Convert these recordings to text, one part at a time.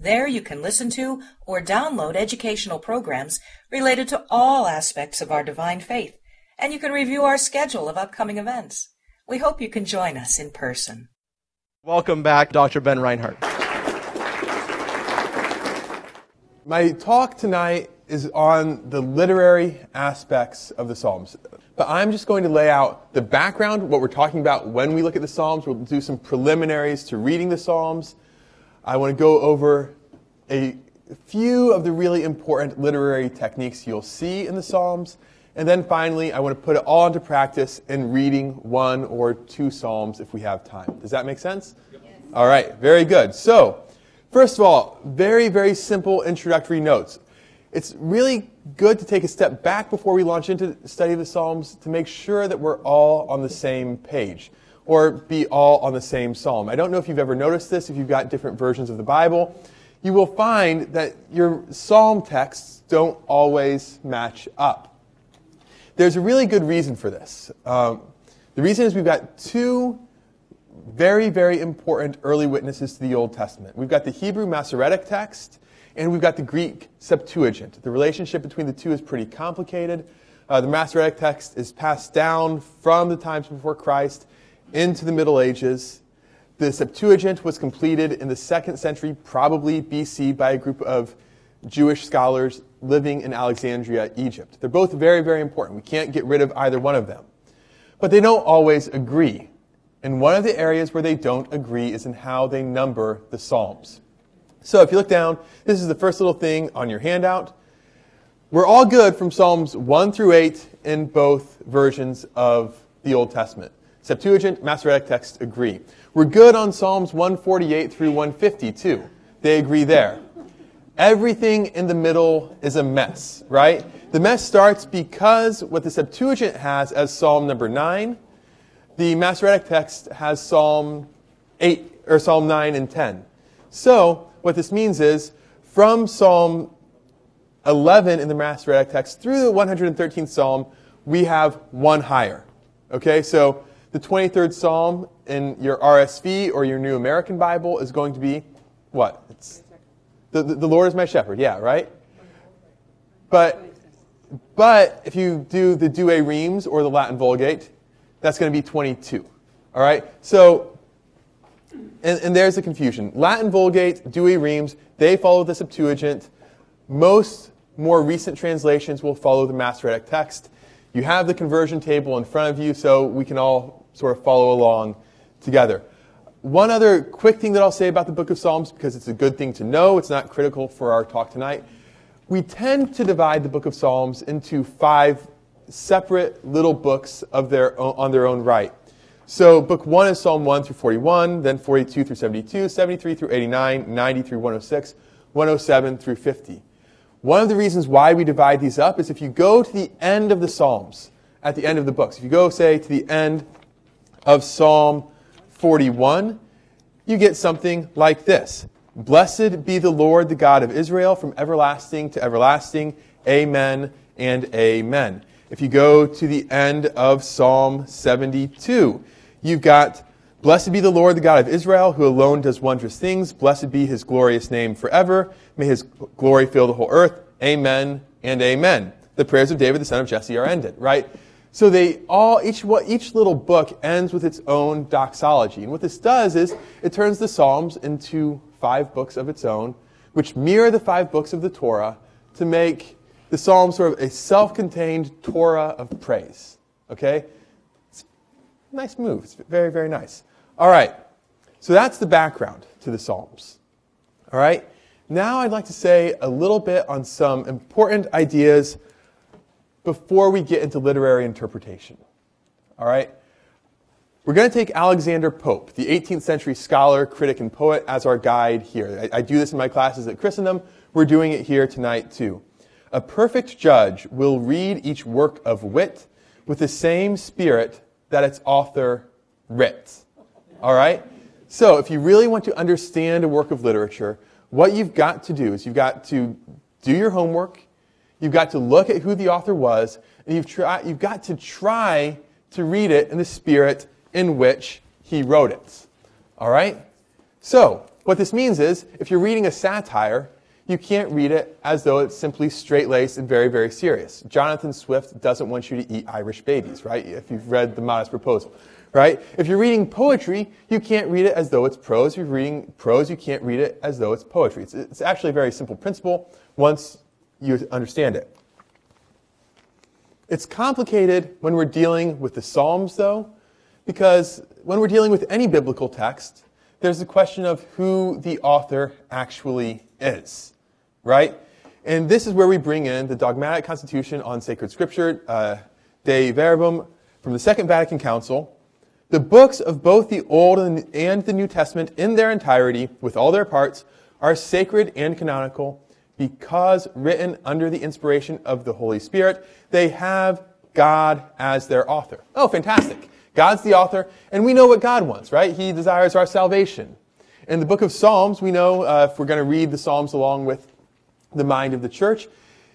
There you can listen to or download educational programs related to all aspects of our divine faith, and you can review our schedule of upcoming events. We hope you can join us in person. Welcome back, Dr. Ben Reinhardt. My talk tonight is on the literary aspects of the Psalms. But I'm just going to lay out the background, what we're talking about when we look at the Psalms. We'll do some preliminaries to reading the Psalms. I want to go over a few of the really important literary techniques you'll see in the Psalms. And then finally, I want to put it all into practice in reading one or two Psalms if we have time. Does that make sense? Yes. All right, very good. So, first of all, very, very simple introductory notes it's really good to take a step back before we launch into the study of the Psalms to make sure that we're all on the same page or be all on the same psalm. I don't know if you've ever noticed this, if you've got different versions of the Bible. You will find that your psalm texts don't always match up. There's a really good reason for this. Um, the reason is we've got two very, very important early witnesses to the Old Testament. We've got the Hebrew Masoretic text and we've got the Greek Septuagint. The relationship between the two is pretty complicated. Uh, the Masoretic text is passed down from the times before Christ into the Middle Ages. The Septuagint was completed in the second century, probably BC, by a group of Jewish scholars living in Alexandria, Egypt. They're both very, very important. We can't get rid of either one of them. But they don't always agree. And one of the areas where they don't agree is in how they number the Psalms. So if you look down, this is the first little thing on your handout. We're all good from Psalms 1 through 8 in both versions of the Old Testament. Septuagint, Masoretic text agree. We're good on Psalms 148 through 150 too. They agree there. Everything in the middle is a mess, right? The mess starts because what the Septuagint has as Psalm number 9, the Masoretic text has Psalm 8 or Psalm 9 and 10. So, what this means is from Psalm 11 in the Masoretic text through the 113th Psalm, we have one higher. Okay, so the 23rd Psalm in your RSV or your New American Bible is going to be what? It's the, the, the Lord is my shepherd, yeah, right? But, but if you do the Douay Rheims or the Latin Vulgate, that's going to be 22. All right? So and, and there's the confusion. Latin Vulgate, Douay Rheims, they follow the Septuagint. Most more recent translations will follow the Masoretic text. You have the conversion table in front of you, so we can all sort of follow along together. One other quick thing that I'll say about the book of Psalms, because it's a good thing to know, it's not critical for our talk tonight. We tend to divide the book of Psalms into five separate little books of their own, on their own right. So book 1 is Psalm 1 through 41, then 42 through 72, 73 through 89, 90 through 106, 107 through 50. One of the reasons why we divide these up is if you go to the end of the Psalms, at the end of the books, if you go, say, to the end of Psalm 41, you get something like this. Blessed be the Lord, the God of Israel, from everlasting to everlasting. Amen and amen. If you go to the end of Psalm 72, You've got, Blessed be the Lord, the God of Israel, who alone does wondrous things. Blessed be his glorious name forever. May his glory fill the whole earth. Amen and amen. The prayers of David, the son of Jesse, are ended, right? So they all, each, each little book ends with its own doxology. And what this does is it turns the Psalms into five books of its own, which mirror the five books of the Torah to make the Psalms sort of a self-contained Torah of praise. Okay? It's a Nice move. It's very, very nice. All right. So that's the background to the Psalms. All right. Now I'd like to say a little bit on some important ideas before we get into literary interpretation. All right. We're going to take Alexander Pope, the 18th century scholar, critic, and poet, as our guide here. I, I do this in my classes at Christendom. We're doing it here tonight too. A perfect judge will read each work of wit with the same spirit that its author writ. All right? So, if you really want to understand a work of literature, what you've got to do is you've got to do your homework, you've got to look at who the author was, and you've, try, you've got to try to read it in the spirit in which he wrote it. All right? So, what this means is if you're reading a satire, you can't read it as though it's simply straight laced and very, very serious. Jonathan Swift doesn't want you to eat Irish babies, right? If you've read The Modest Proposal, right? If you're reading poetry, you can't read it as though it's prose. If you're reading prose, you can't read it as though it's poetry. It's, it's actually a very simple principle once you understand it. It's complicated when we're dealing with the Psalms, though, because when we're dealing with any biblical text, there's the question of who the author actually is, right? And this is where we bring in the dogmatic constitution on sacred scripture, uh, Dei Verbum, from the Second Vatican Council. The books of both the Old and the New Testament in their entirety, with all their parts, are sacred and canonical because written under the inspiration of the Holy Spirit. They have God as their author. Oh, fantastic. God's the author, and we know what God wants, right? He desires our salvation. In the book of Psalms, we know, uh, if we're going to read the Psalms along with the mind of the church,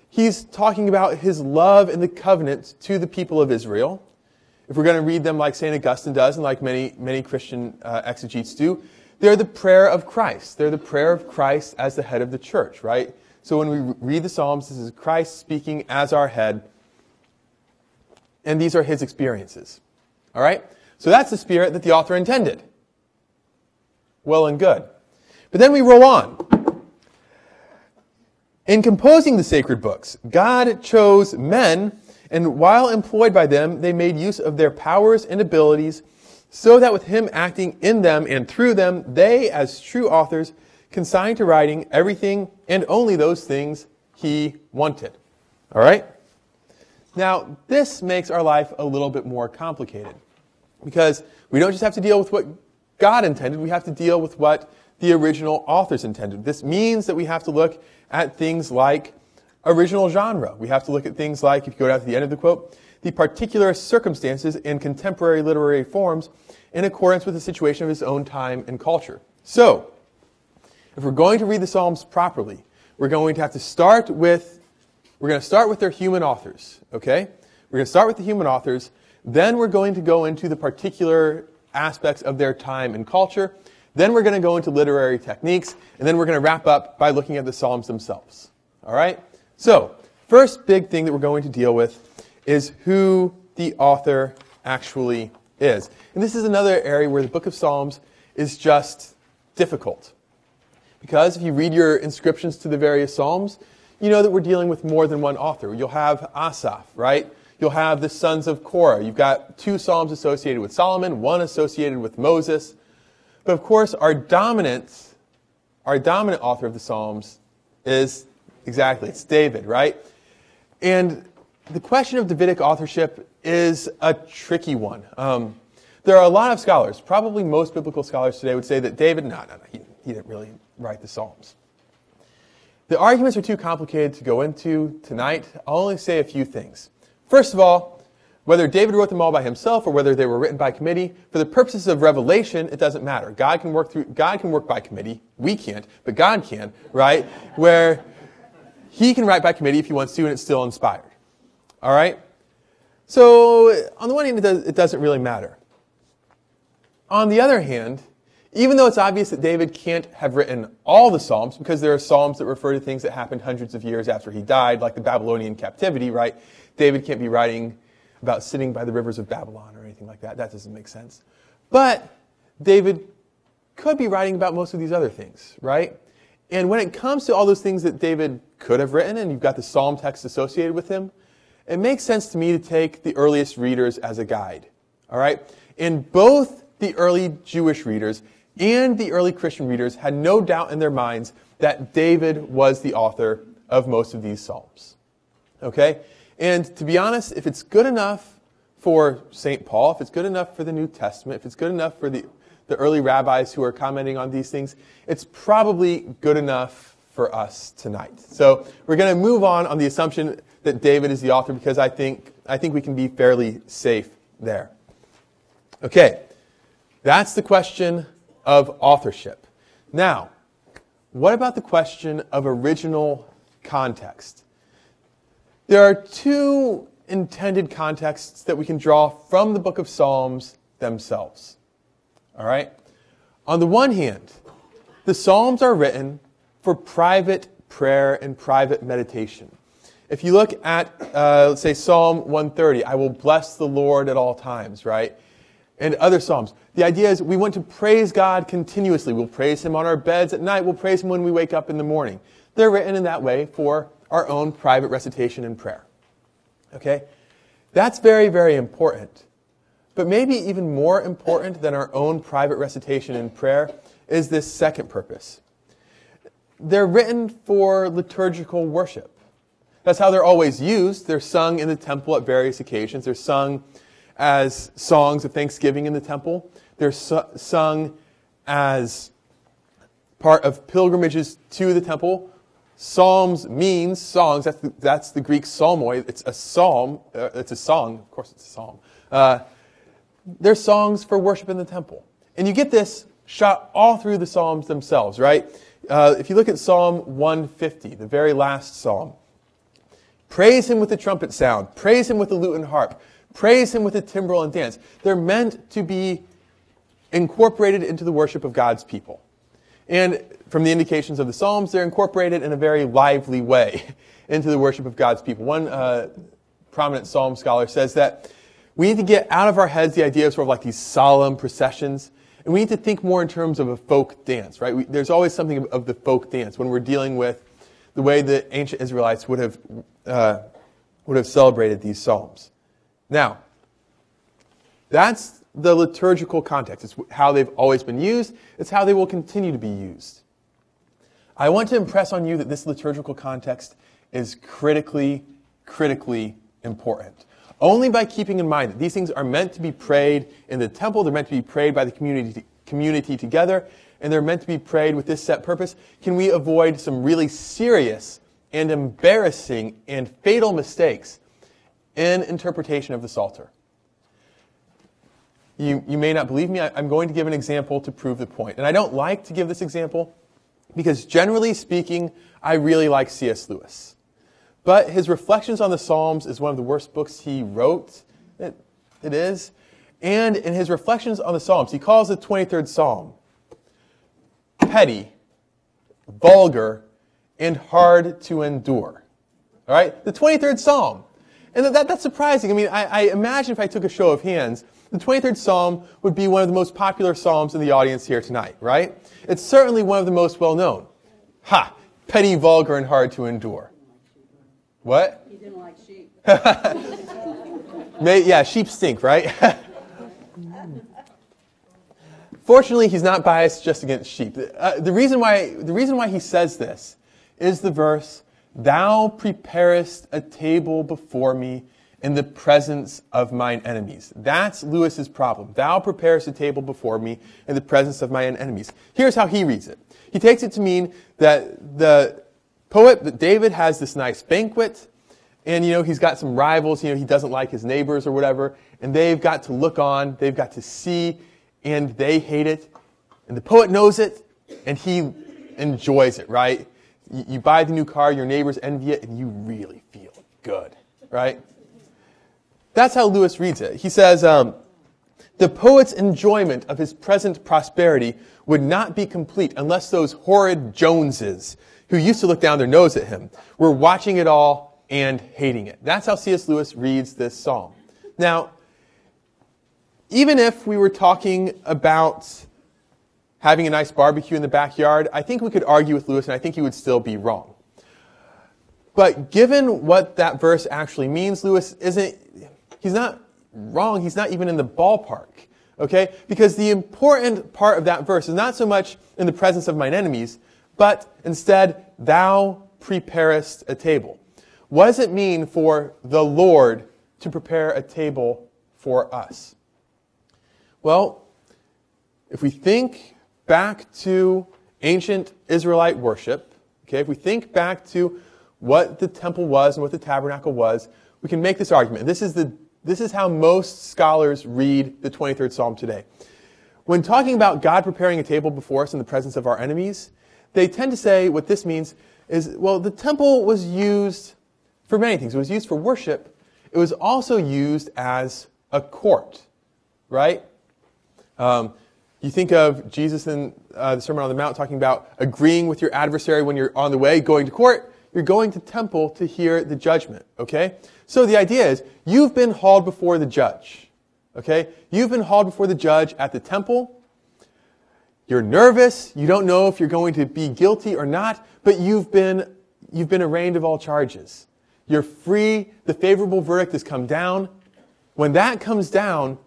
he's talking about his love and the covenant to the people of Israel. If we're going to read them like St. Augustine does, and like many, many Christian uh, exegetes do, they're the prayer of Christ. They're the prayer of Christ as the head of the church, right? So when we read the Psalms, this is Christ speaking as our head, and these are his experiences. All right? So that's the spirit that the author intended. Well and good. But then we roll on. In composing the sacred books, God chose men, and while employed by them, they made use of their powers and abilities, so that with Him acting in them and through them, they, as true authors, consigned to writing everything and only those things He wanted. All right? Now, this makes our life a little bit more complicated. Because we don't just have to deal with what God intended, we have to deal with what the original authors intended. This means that we have to look at things like original genre. We have to look at things like, if you go down to the end of the quote, the particular circumstances in contemporary literary forms in accordance with the situation of his own time and culture. So, if we're going to read the Psalms properly, we're going to have to start with we're going to start with their human authors, okay? We're going to start with the human authors then we're going to go into the particular aspects of their time and culture. Then we're going to go into literary techniques. And then we're going to wrap up by looking at the Psalms themselves. All right? So, first big thing that we're going to deal with is who the author actually is. And this is another area where the book of Psalms is just difficult. Because if you read your inscriptions to the various Psalms, you know that we're dealing with more than one author. You'll have Asaph, right? you'll have the sons of Korah. You've got two Psalms associated with Solomon, one associated with Moses. But of course, our dominant, our dominant author of the Psalms is exactly, it's David, right? And the question of Davidic authorship is a tricky one. Um, there are a lot of scholars, probably most biblical scholars today would say that David, no, no, no, he, he didn't really write the Psalms. The arguments are too complicated to go into tonight. I'll only say a few things. First of all, whether David wrote them all by himself or whether they were written by committee, for the purposes of revelation, it doesn't matter. God can work through God can work by committee. We can't, but God can, right? Where he can write by committee if he wants to and it's still inspired. All right? So, on the one hand, it, does, it doesn't really matter. On the other hand, even though it's obvious that David can't have written all the Psalms, because there are Psalms that refer to things that happened hundreds of years after he died, like the Babylonian captivity, right? David can't be writing about sitting by the rivers of Babylon or anything like that. That doesn't make sense. But David could be writing about most of these other things, right? And when it comes to all those things that David could have written, and you've got the psalm text associated with him, it makes sense to me to take the earliest readers as a guide. All right? And both the early Jewish readers and the early Christian readers had no doubt in their minds that David was the author of most of these psalms. Okay? And to be honest, if it's good enough for St. Paul, if it's good enough for the New Testament, if it's good enough for the, the early rabbis who are commenting on these things, it's probably good enough for us tonight. So we're going to move on on the assumption that David is the author because I think, I think we can be fairly safe there. Okay, that's the question of authorship. Now, what about the question of original context? There are two intended contexts that we can draw from the book of Psalms themselves. All right? On the one hand, the Psalms are written for private prayer and private meditation. If you look at, uh, let's say, Psalm 130, I will bless the Lord at all times, right? And other Psalms. The idea is we want to praise God continuously. We'll praise Him on our beds at night. We'll praise Him when we wake up in the morning. They're written in that way for our own private recitation and prayer. Okay? That's very, very important. But maybe even more important than our own private recitation and prayer is this second purpose. They're written for liturgical worship. That's how they're always used. They're sung in the temple at various occasions. They're sung as songs of thanksgiving in the temple. They're su- sung as part of pilgrimages to the temple. Psalms means songs. That's the, that's the Greek psalmoi. It's a psalm. Uh, it's a song. Of course, it's a psalm. Uh, they're songs for worship in the temple. And you get this shot all through the Psalms themselves, right? Uh, if you look at Psalm 150, the very last psalm, praise him with the trumpet sound, praise him with the lute and harp, praise him with the timbrel and dance. They're meant to be incorporated into the worship of God's people. And from the indications of the Psalms, they're incorporated in a very lively way into the worship of God's people. One uh, prominent Psalm scholar says that we need to get out of our heads the idea of sort of like these solemn processions and we need to think more in terms of a folk dance, right? We, there's always something of, the folk dance when we're dealing with the way the ancient Israelites would have, uh, would have celebrated these psalms. Now, that's the liturgical context. It's how they've always been used. It's how they will continue to be used. I want to impress on you that this liturgical context is critically, critically important. Only by keeping in mind that these things are meant to be prayed in the temple, they're meant to be prayed by the community, community together, and they're meant to be prayed with this set purpose, can we avoid some really serious and embarrassing and fatal mistakes in interpretation of the Psalter. You, you may not believe me. I, I'm going to give an example to prove the point. And I don't like to give this example because, generally speaking, I really like C.S. Lewis. But his Reflections on the Psalms is one of the worst books he wrote. It, it is. And in his Reflections on the Psalms, he calls the 23rd Psalm petty, vulgar, and hard to endure. All right? The 23rd Psalm. And that, that's surprising. I mean, I, I imagine if I took a show of hands, the 23rd Psalm would be one of the most popular Psalms in the audience here tonight, right? It's certainly one of the most well known. Ha! Petty, vulgar, and hard to endure. What? He didn't like sheep. May, yeah, sheep stink, right? Fortunately, he's not biased just against sheep. Uh, the, reason why, the reason why he says this is the verse, Thou preparest a table before me in the presence of mine enemies. That's Lewis's problem. Thou preparest a table before me in the presence of mine enemies. Here's how he reads it. He takes it to mean that the poet that David has this nice banquet, and you know he's got some rivals. You know he doesn't like his neighbors or whatever, and they've got to look on, they've got to see, and they hate it. And the poet knows it, and he enjoys it. Right? You, you buy the new car, your neighbors envy it, and you really feel good. Right? That's how Lewis reads it. He says. Um, the poet's enjoyment of his present prosperity would not be complete unless those horrid Joneses who used to look down their nose at him, were watching it all and hating it. That's how C.S. Lewis reads this psalm. Now, even if we were talking about having a nice barbecue in the backyard, I think we could argue with Lewis and I think he would still be wrong. But given what that verse actually means, Lewis isn't, he's not wrong. He's not even in the ballpark. Okay? Because the important part of that verse is not so much in the presence of mine enemies, but instead, thou preparest a table. What does it mean for the Lord to prepare a table for us? Well, if we think back to ancient Israelite worship, Okay, if we think back to what the temple was and what the tabernacle was, we can make this argument. This is, the, this is how most scholars read the 23rd Psalm today. When talking about God preparing a table before us in the presence of our enemies, they tend to say what this means is, well, the temple was used for many things. It was used for worship. It was also used as a court, right? Um, you think of Jesus in uh, the Sermon on the Mount talking about agreeing with your adversary when you're on the way going to court. You're going to temple to hear the judgment, okay? So the idea is you've been hauled before the judge, okay? You've been hauled before the judge at the temple. You're nervous. You don't know if you're going to be guilty or not, but you've been, you've been arraigned of all charges. You're free. The favorable verdict has come down. When that comes down,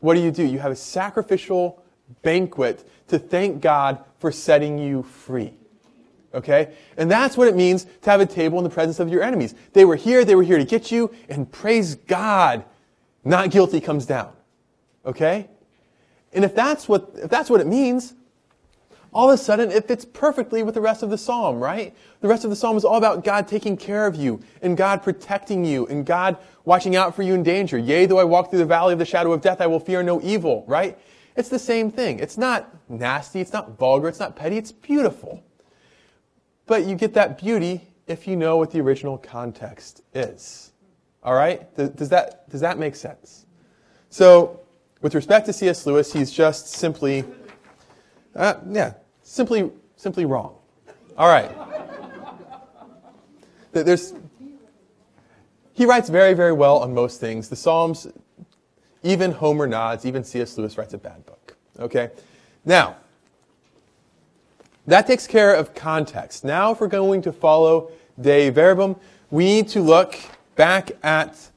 what do you do? You have a sacrificial banquet to thank God for setting you free. Okay? And that's what it means to have a table in the presence of your enemies. They were here, they were here to get you, and praise God, not guilty comes down. Okay? And if that's what, if that's what it means, all of a sudden it fits perfectly with the rest of the psalm, right? The rest of the psalm is all about God taking care of you and God protecting you and God watching out for you in danger. Yea, though I walk through the valley of the shadow of death, I will fear no evil, right? It's the same thing. It's not nasty, it's not vulgar, it's not petty, it's beautiful. But you get that beauty if you know what the original context is. All right? Does that, does that make sense? So, with respect to C.S. Lewis, he's just simply, uh, yeah, simply, simply wrong. All right. There's, he writes very, very well on most things. The Psalms, even Homer nods, even C.S. Lewis writes a bad book. Okay? Now, that takes care of context. Now, if we're going to follow Dei Verbum, we need to look back at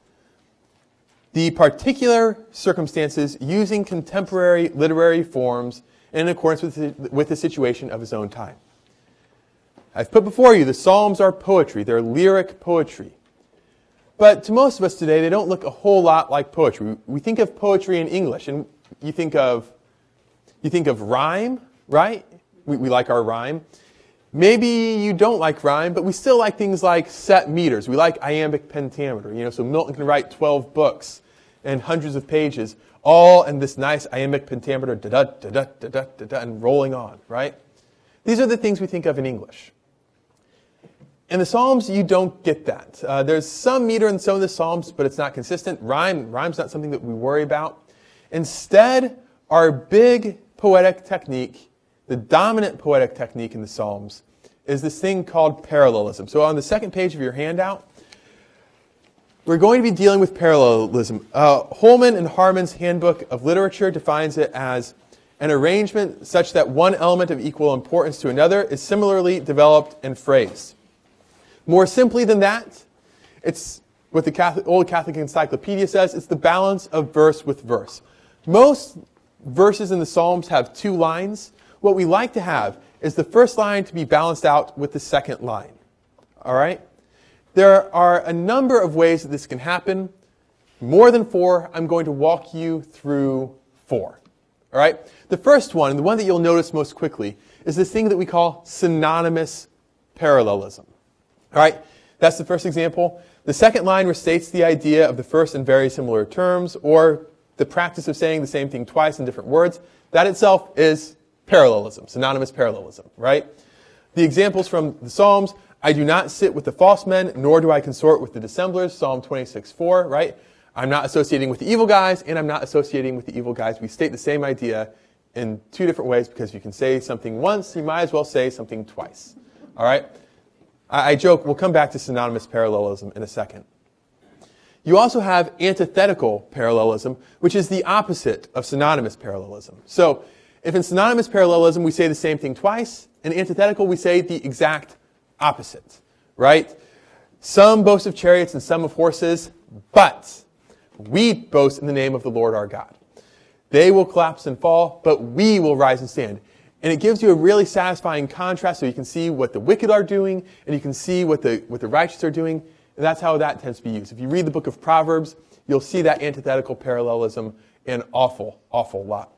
the particular circumstances using contemporary literary forms in accordance with the, with the situation of his own time. I've put before you the Psalms are poetry, they're lyric poetry. But to most of us today, they don't look a whole lot like poetry. We think of poetry in English, and you think of, you think of rhyme, right? We, we like our rhyme. Maybe you don't like rhyme, but we still like things like set meters. We like iambic pentameter. You know, so Milton can write 12 books and hundreds of pages, all in this nice iambic pentameter, da da da da da da da, and rolling on, right? These are the things we think of in English. In the Psalms, you don't get that. Uh, there's some meter in some of the Psalms, but it's not consistent. Rhyme, rhyme's not something that we worry about. Instead, our big poetic technique, the dominant poetic technique in the Psalms, is this thing called parallelism. So on the second page of your handout, we're going to be dealing with parallelism. Uh, Holman and Harmon's Handbook of Literature defines it as an arrangement such that one element of equal importance to another is similarly developed and phrased. More simply than that, it's what the Catholic, Old Catholic Encyclopedia says, it's the balance of verse with verse. Most verses in the Psalms have two lines. What we like to have is the first line to be balanced out with the second line. All right? There are a number of ways that this can happen. More than four, I'm going to walk you through four. All right? The first one, the one that you'll notice most quickly, is this thing that we call synonymous parallelism. All right, that's the first example. The second line restates the idea of the first in very similar terms, or the practice of saying the same thing twice in different words. That itself is parallelism, synonymous parallelism, right? The examples from the Psalms, I do not sit with the false men, nor do I consort with the dissemblers, Psalm 26, 4, right? I'm not associating with the evil guys, and I'm not associating with the evil guys. We state the same idea in two different ways because you can say something once, you might as well say something twice. All right? I, I joke, we'll come back to synonymous parallelism in a second. You also have antithetical parallelism, which is the opposite of synonymous parallelism. So, if in synonymous parallelism we say the same thing twice, in antithetical we say the exact opposite, right? Some boast of chariots and some of horses, but we boast in the name of the Lord our God. They will collapse and fall, but we will rise and stand. And it gives you a really satisfying contrast so you can see what the wicked are doing and you can see what the, what the righteous are doing. And that's how that tends to be used. If you read the book of Proverbs, you'll see that antithetical parallelism an awful, awful lot.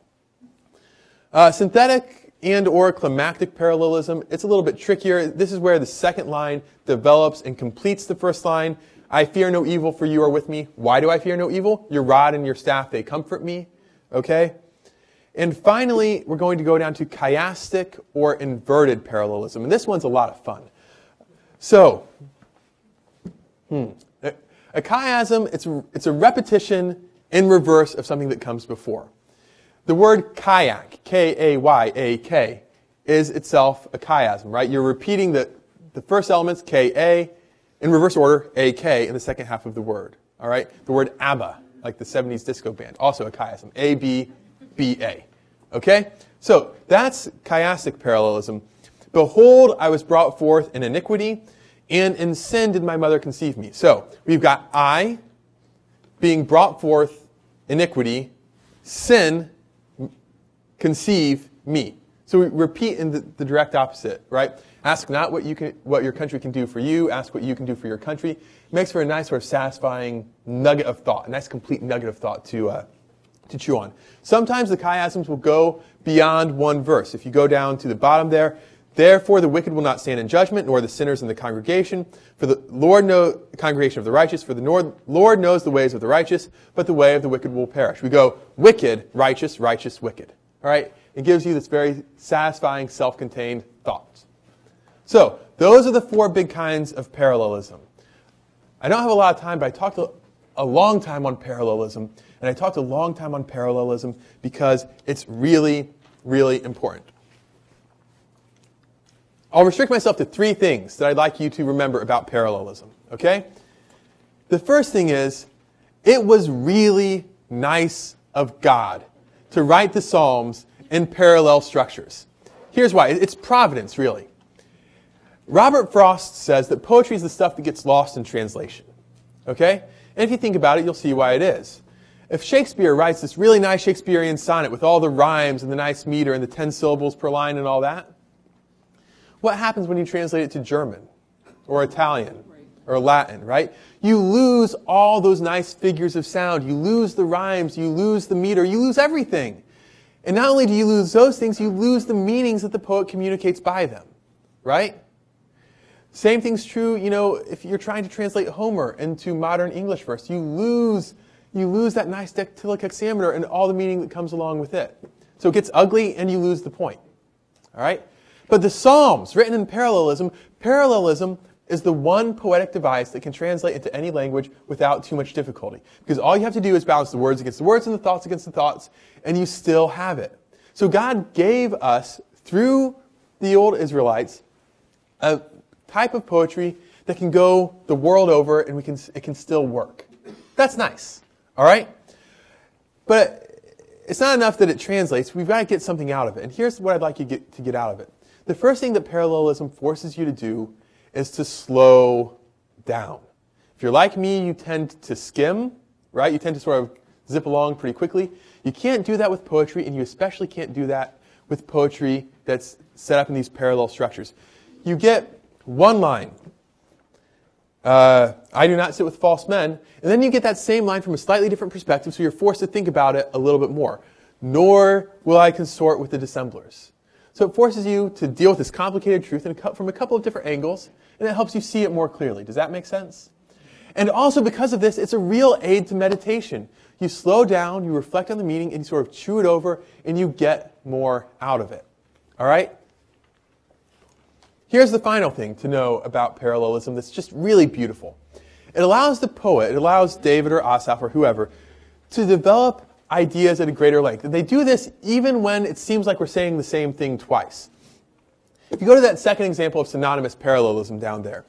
Uh, synthetic and or climactic parallelism. It's a little bit trickier. This is where the second line develops and completes the first line. I fear no evil for you are with me. Why do I fear no evil? Your rod and your staff, they comfort me. Okay? And finally, we're going to go down to chiastic or inverted parallelism. And this one's a lot of fun. So, hmm, a chiasm, it's it's a repetition in reverse of something that comes before. The word kayak, K-A-Y-A-K, is itself a chiasm, right? You're repeating the, the first elements, K-A, in reverse order, A-K, in the second half of the word. All right? The word ABBA, like the 70s disco band, also a chiasm. A-B-B-A. Okay? So that's chiastic parallelism. Behold, I was brought forth in iniquity, and in sin did my mother conceive me. So we've got I being brought forth iniquity, sin conceive me. So we repeat in the, the, direct opposite, right? Ask not what you can, what your country can do for you. Ask what you can do for your country. It makes for a nice sort of satisfying nugget of thought, a nice complete nugget of thought to uh, to chew on. Sometimes the chiasms will go beyond one verse. If you go down to the bottom there, therefore the wicked will not stand in judgment, nor the sinners in the congregation. For the Lord know congregation of the righteous. For the Lord knows the ways of the righteous, but the way of the wicked will perish. We go wicked, righteous, righteous, wicked. All right? It gives you this very satisfying, self-contained thought. So, those are the four big kinds of parallelism. I don't have a lot of time, but I talked a long time on parallelism, and I talked a long time on parallelism because it's really, really important. I'll restrict myself to three things that I'd like you to remember about parallelism, okay? The first thing is, it was really nice of God to write the Psalms in parallel structures. Here's why it's providence, really. Robert Frost says that poetry is the stuff that gets lost in translation. Okay? And if you think about it, you'll see why it is. If Shakespeare writes this really nice Shakespearean sonnet with all the rhymes and the nice meter and the 10 syllables per line and all that, what happens when you translate it to German or Italian or Latin, right? You lose all those nice figures of sound. You lose the rhymes. You lose the meter. You lose everything. And not only do you lose those things, you lose the meanings that the poet communicates by them, right? Same thing's true, you know, if you're trying to translate Homer into modern English verse, you lose, you lose that nice dactylic hexameter and all the meaning that comes along with it. So it gets ugly and you lose the point. All right? But the Psalms, written in parallelism, parallelism is the one poetic device that can translate into any language without too much difficulty. Because all you have to do is balance the words against the words and the thoughts against the thoughts, and you still have it. So God gave us, through the old Israelites, a type of poetry that can go the world over and we can, it can still work. That's nice. All right? But it's not enough that it translates. We've got to get something out of it. And here's what I'd like you get, to get out of it. The first thing that parallelism forces you to do is to slow down. If you're like me, you tend to skim, right? You tend to sort of zip along pretty quickly. You can't do that with poetry, and you especially can't do that with poetry that's set up in these parallel structures. You get one line. Uh, I do not sit with false men. And then you get that same line from a slightly different perspective, so you're forced to think about it a little bit more. Nor will I consort with the dissemblers. So it forces you to deal with this complicated truth from a couple of different angles, and it helps you see it more clearly. Does that make sense? And also, because of this, it's a real aid to meditation. You slow down, you reflect on the meaning, and you sort of chew it over, and you get more out of it. All right? Here's the final thing to know about parallelism that's just really beautiful. It allows the poet, it allows David or Asaph or whoever, to develop ideas at a greater length. And they do this even when it seems like we're saying the same thing twice. If you go to that second example of synonymous parallelism down there,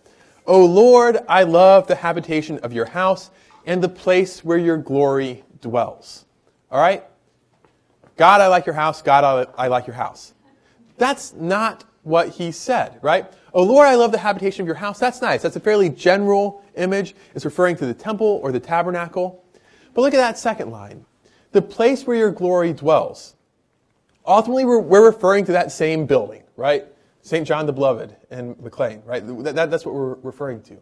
O Lord, I love the habitation of your house and the place where your glory dwells. All right? God, I like your house. God, I like your house. That's not what he said, right? Oh Lord, I love the habitation of your house. That's nice. That's a fairly general image. It's referring to the temple or the tabernacle. But look at that second line. The place where your glory dwells. Ultimately, we're, we're referring to that same building, right? St. John the Beloved and McLean, right? That, that, that's what we're referring to.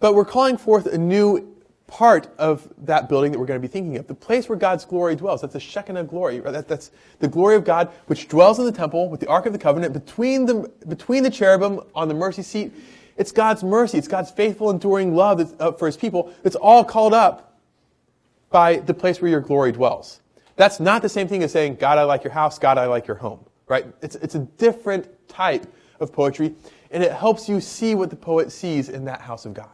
But we're calling forth a new part of that building that we're going to be thinking of. The place where God's glory dwells. That's the Shekinah glory. That, that's the glory of God which dwells in the temple with the Ark of the Covenant between the, between the cherubim on the mercy seat. It's God's mercy. It's God's faithful, enduring love uh, for his people. It's all called up by the place where your glory dwells. That's not the same thing as saying, God, I like your house. God, I like your home. Right? It's, it's a different type of poetry, and it helps you see what the poet sees in that house of God.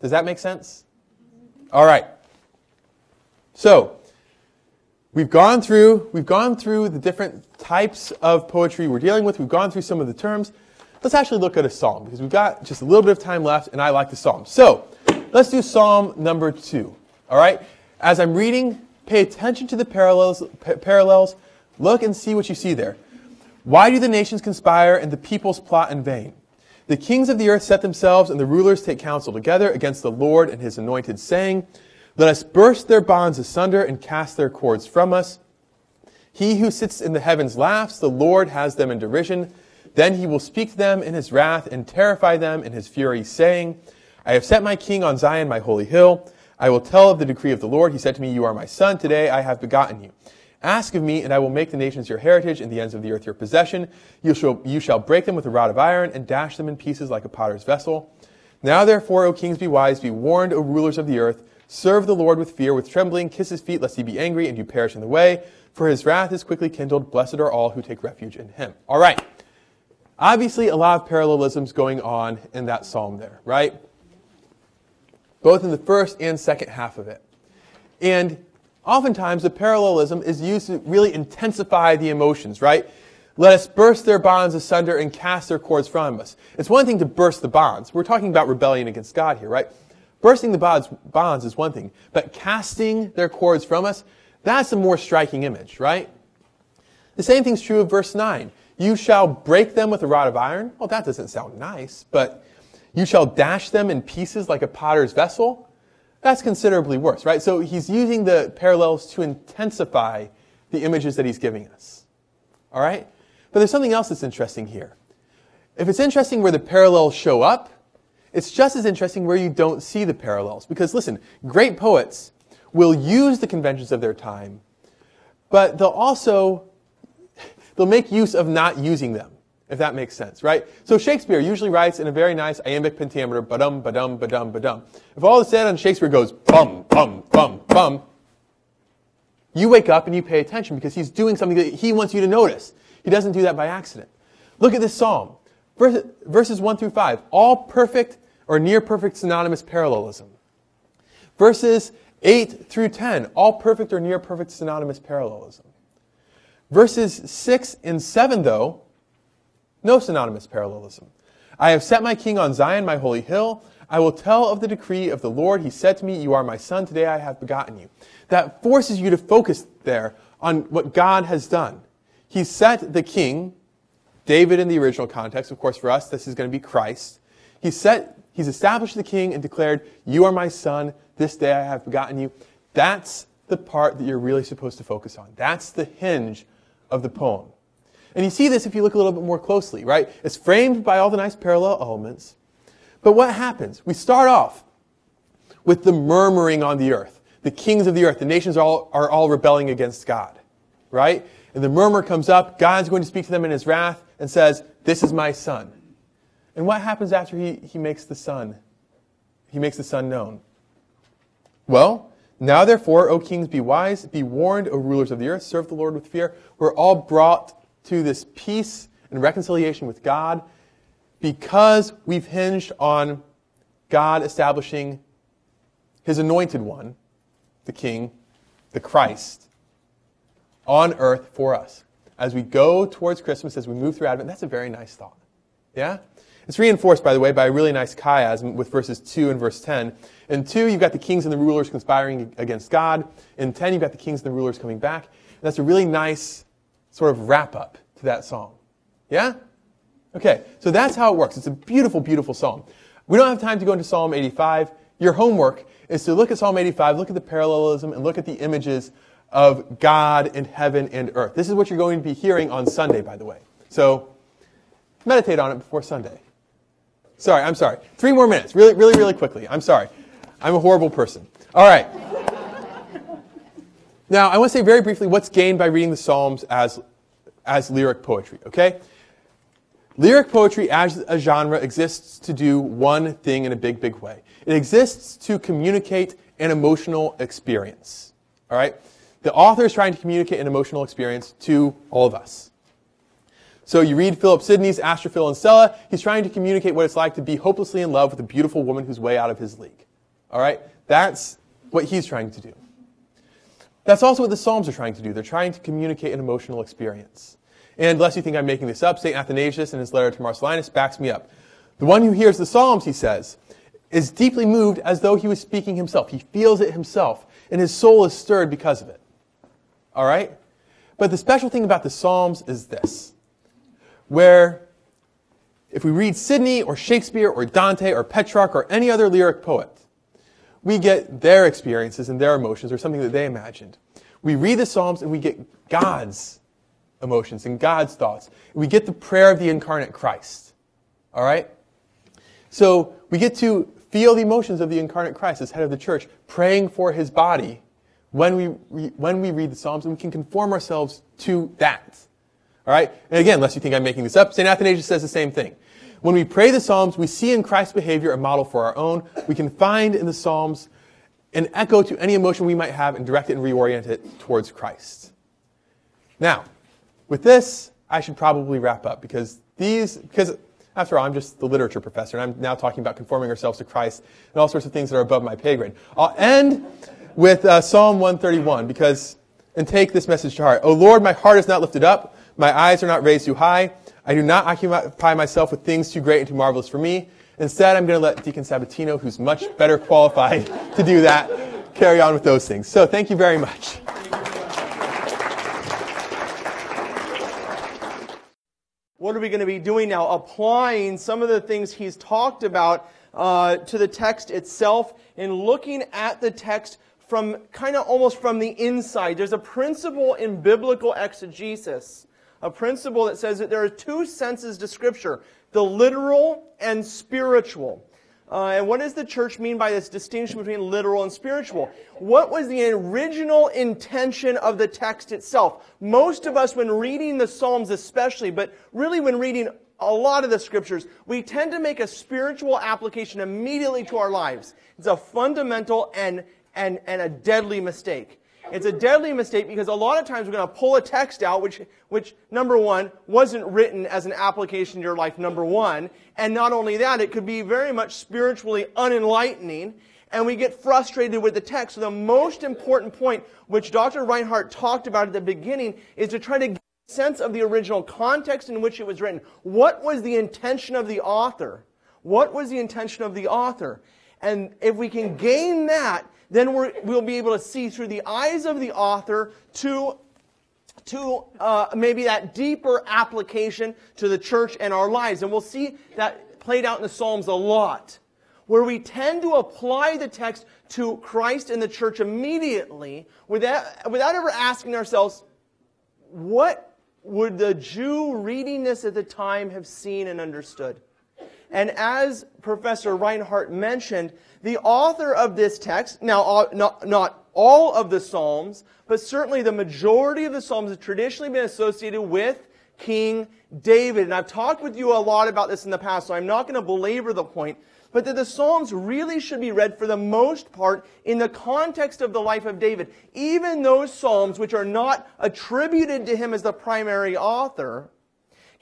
Does that make sense? All right. So, we've gone through we've gone through the different types of poetry we're dealing with. We've gone through some of the terms. Let's actually look at a psalm because we've got just a little bit of time left and I like the psalm. So, let's do psalm number 2. All right? As I'm reading, pay attention to the parallels parallels. Look and see what you see there. Why do the nations conspire and the peoples plot in vain? The kings of the earth set themselves, and the rulers take counsel together against the Lord and his anointed, saying, Let us burst their bonds asunder and cast their cords from us. He who sits in the heavens laughs, the Lord has them in derision. Then he will speak to them in his wrath and terrify them in his fury, saying, I have set my king on Zion, my holy hill. I will tell of the decree of the Lord. He said to me, You are my son. Today I have begotten you. Ask of me, and I will make the nations your heritage and the ends of the earth your possession. You shall, you shall break them with a rod of iron and dash them in pieces like a potter's vessel. Now therefore, O kings, be wise, be warned, O rulers of the earth. Serve the Lord with fear, with trembling, kiss his feet, lest he be angry and you perish in the way. For his wrath is quickly kindled. Blessed are all who take refuge in him. All right. Obviously, a lot of parallelisms going on in that psalm there, right? Both in the first and second half of it. And oftentimes the parallelism is used to really intensify the emotions, right? Let us burst their bonds asunder and cast their cords from us. It's one thing to burst the bonds. We're talking about rebellion against God here, right? Bursting the bonds, bonds is one thing, but casting their cords from us, that's a more striking image, right? The same thing's true of verse 9. You shall break them with a rod of iron. Well, that doesn't sound nice, but you shall dash them in pieces like a potter's vessel. That's considerably worse, right? So he's using the parallels to intensify the images that he's giving us. All right? But there's something else that's interesting here. If it's interesting where the parallels show up, it's just as interesting where you don't see the parallels. Because listen, great poets will use the conventions of their time, but they'll also they'll make use of not using them if that makes sense, right? So Shakespeare usually writes in a very nice iambic pentameter, ba-dum, ba-dum, ba-dum, ba-dum. If all of a sudden Shakespeare goes bum, bum, bum, bum, you wake up and you pay attention because he's doing something that he wants you to notice. He doesn't do that by accident. Look at this psalm. Verses 1 through 5, all perfect or near perfect synonymous parallelism. Verses 8 through 10, all perfect or near perfect synonymous parallelism. Verses 6 and 7, though, no synonymous parallelism. I have set my king on Zion, my holy hill. I will tell of the decree of the Lord. He said to me, You are my son. Today I have begotten you. That forces you to focus there on what God has done. He set the king, David in the original context, of course, for us, this is going to be Christ. He set, he's established the king and declared, You are my son. This day I have begotten you. That's the part that you're really supposed to focus on. That's the hinge of the poem. And you see this if you look a little bit more closely, right? It's framed by all the nice parallel elements. But what happens? We start off with the murmuring on the earth. The kings of the earth, the nations are all, are all rebelling against God, right? And the murmur comes up. God's going to speak to them in his wrath and says, This is my son. And what happens after he, he makes the son? He makes the son known. Well, now therefore, O kings, be wise, be warned, O rulers of the earth, serve the Lord with fear. We're all brought to this peace and reconciliation with God because we've hinged on God establishing his anointed one, the King, the Christ, on earth for us. As we go towards Christmas, as we move through Advent, that's a very nice thought. Yeah? It's reinforced, by the way, by a really nice chiasm with verses 2 and verse 10. In 2, you've got the kings and the rulers conspiring against God. In 10, you've got the kings and the rulers coming back. And that's a really nice sort of wrap up to that song. Yeah? Okay, so that's how it works. It's a beautiful, beautiful psalm. We don't have time to go into Psalm 85. Your homework is to look at Psalm 85, look at the parallelism, and look at the images of God and heaven and earth. This is what you're going to be hearing on Sunday, by the way. So meditate on it before Sunday. Sorry, I'm sorry. Three more minutes. Really, really, really quickly. I'm sorry. I'm a horrible person. All right. Now, I want to say very briefly what's gained by reading the Psalms as, as lyric poetry, okay? Lyric poetry as a genre exists to do one thing in a big, big way. It exists to communicate an emotional experience. All right? The author is trying to communicate an emotional experience to all of us. So you read Philip Sidney's Astrophil and Stella, he's trying to communicate what it's like to be hopelessly in love with a beautiful woman who's way out of his league. All right? That's what he's trying to do. That's also what the Psalms are trying to do. They're trying to communicate an emotional experience. And lest you think I'm making this up, St. Athanasius in his letter to Marcellinus backs me up. The one who hears the Psalms, he says, is deeply moved as though he was speaking himself. He feels it himself, and his soul is stirred because of it. All right? But the special thing about the Psalms is this where if we read Sidney or Shakespeare or Dante or Petrarch or any other lyric poet, we get their experiences and their emotions or something that they imagined. We read the Psalms and we get God's emotions and God's thoughts. We get the prayer of the incarnate Christ. All right? So we get to feel the emotions of the incarnate Christ as head of the church, praying for his body when we, when we read the Psalms, and we can conform ourselves to that. All right? And again, unless you think I'm making this up, St. Athanasius says the same thing. When we pray the Psalms, we see in Christ's behavior a model for our own. We can find in the Psalms an echo to any emotion we might have and direct it and reorient it towards Christ. Now, with this, I should probably wrap up because these, because after all, I'm just the literature professor, and I'm now talking about conforming ourselves to Christ and all sorts of things that are above my pay grade. I'll end with uh, Psalm 131 because, and take this message to heart. O Lord, my heart is not lifted up, my eyes are not raised too high. I do not occupy myself with things too great and too marvelous for me. Instead, I'm going to let Deacon Sabatino, who's much better qualified to do that, carry on with those things. So thank you very much. what are we going to be doing now? Applying some of the things he's talked about uh, to the text itself and looking at the text from kind of almost from the inside. There's a principle in biblical exegesis, a principle that says that there are two senses to Scripture the literal and spiritual. Uh, and what does the church mean by this distinction between literal and spiritual? What was the original intention of the text itself? Most of us, when reading the Psalms especially, but really when reading a lot of the scriptures, we tend to make a spiritual application immediately to our lives. It's a fundamental and, and, and a deadly mistake. It's a deadly mistake because a lot of times we're going to pull a text out, which, which, number one, wasn't written as an application to your life, number one. And not only that, it could be very much spiritually unenlightening. And we get frustrated with the text. So the most important point, which Dr. Reinhardt talked about at the beginning, is to try to get a sense of the original context in which it was written. What was the intention of the author? What was the intention of the author? And if we can gain that, then we will be able to see through the eyes of the author to, to uh, maybe that deeper application to the church and our lives. And we'll see that played out in the Psalms a lot, where we tend to apply the text to Christ and the church immediately without, without ever asking ourselves, what would the Jew reading this at the time have seen and understood? And as Professor Reinhardt mentioned, the author of this text, now uh, not, not all of the Psalms, but certainly the majority of the Psalms have traditionally been associated with King David. And I've talked with you a lot about this in the past, so I'm not going to belabor the point. But that the Psalms really should be read for the most part in the context of the life of David. Even those Psalms which are not attributed to him as the primary author,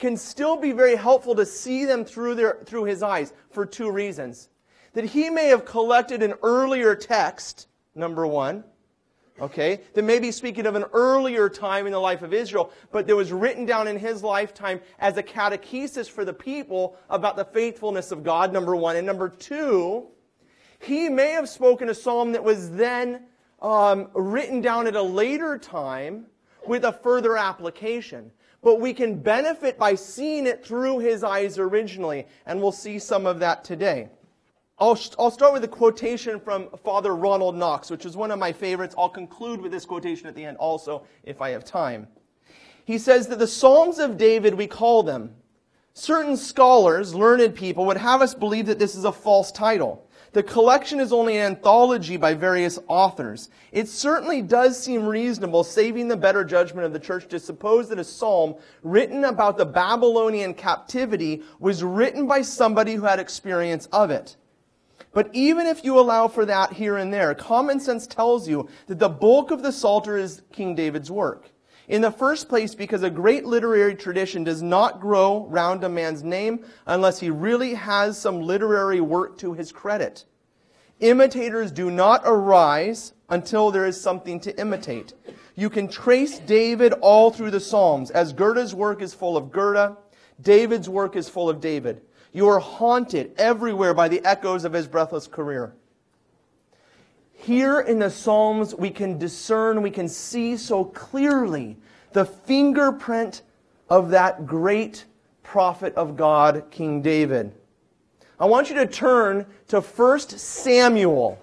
can still be very helpful to see them through, their, through his eyes for two reasons. That he may have collected an earlier text, number one, okay, that may be speaking of an earlier time in the life of Israel, but that was written down in his lifetime as a catechesis for the people about the faithfulness of God, number one. And number two, he may have spoken a psalm that was then um, written down at a later time with a further application but we can benefit by seeing it through his eyes originally, and we'll see some of that today. I'll, I'll start with a quotation from Father Ronald Knox, which is one of my favorites. I'll conclude with this quotation at the end also, if I have time. He says that the Psalms of David, we call them, certain scholars, learned people, would have us believe that this is a false title. The collection is only an anthology by various authors. It certainly does seem reasonable, saving the better judgment of the church, to suppose that a psalm written about the Babylonian captivity was written by somebody who had experience of it. But even if you allow for that here and there, common sense tells you that the bulk of the Psalter is King David's work. In the first place, because a great literary tradition does not grow round a man's name unless he really has some literary work to his credit. Imitators do not arise until there is something to imitate. You can trace David all through the Psalms, as Goethe's work is full of Goethe, David's work is full of David. You are haunted everywhere by the echoes of his breathless career. Here in the Psalms, we can discern, we can see so clearly the fingerprint of that great prophet of God, King David. I want you to turn to 1 Samuel.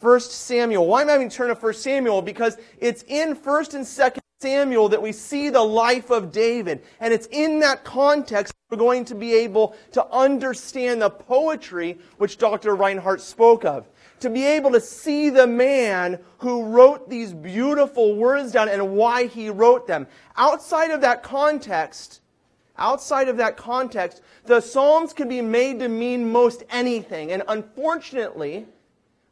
1 Samuel. Why am I having to turn to 1 Samuel? Because it's in 1st and 2nd Samuel that we see the life of David. And it's in that context we're going to be able to understand the poetry which Dr. Reinhardt spoke of to be able to see the man who wrote these beautiful words down and why he wrote them. Outside of that context, outside of that context, the Psalms can be made to mean most anything. And unfortunately,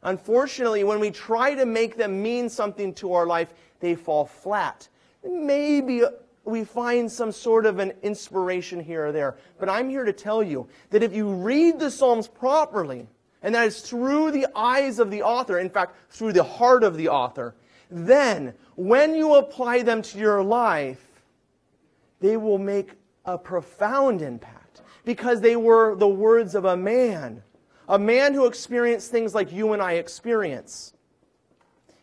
unfortunately, when we try to make them mean something to our life, they fall flat. Maybe we find some sort of an inspiration here or there. But I'm here to tell you that if you read the Psalms properly, and that is through the eyes of the author, in fact, through the heart of the author, then when you apply them to your life, they will make a profound impact because they were the words of a man, a man who experienced things like you and I experience.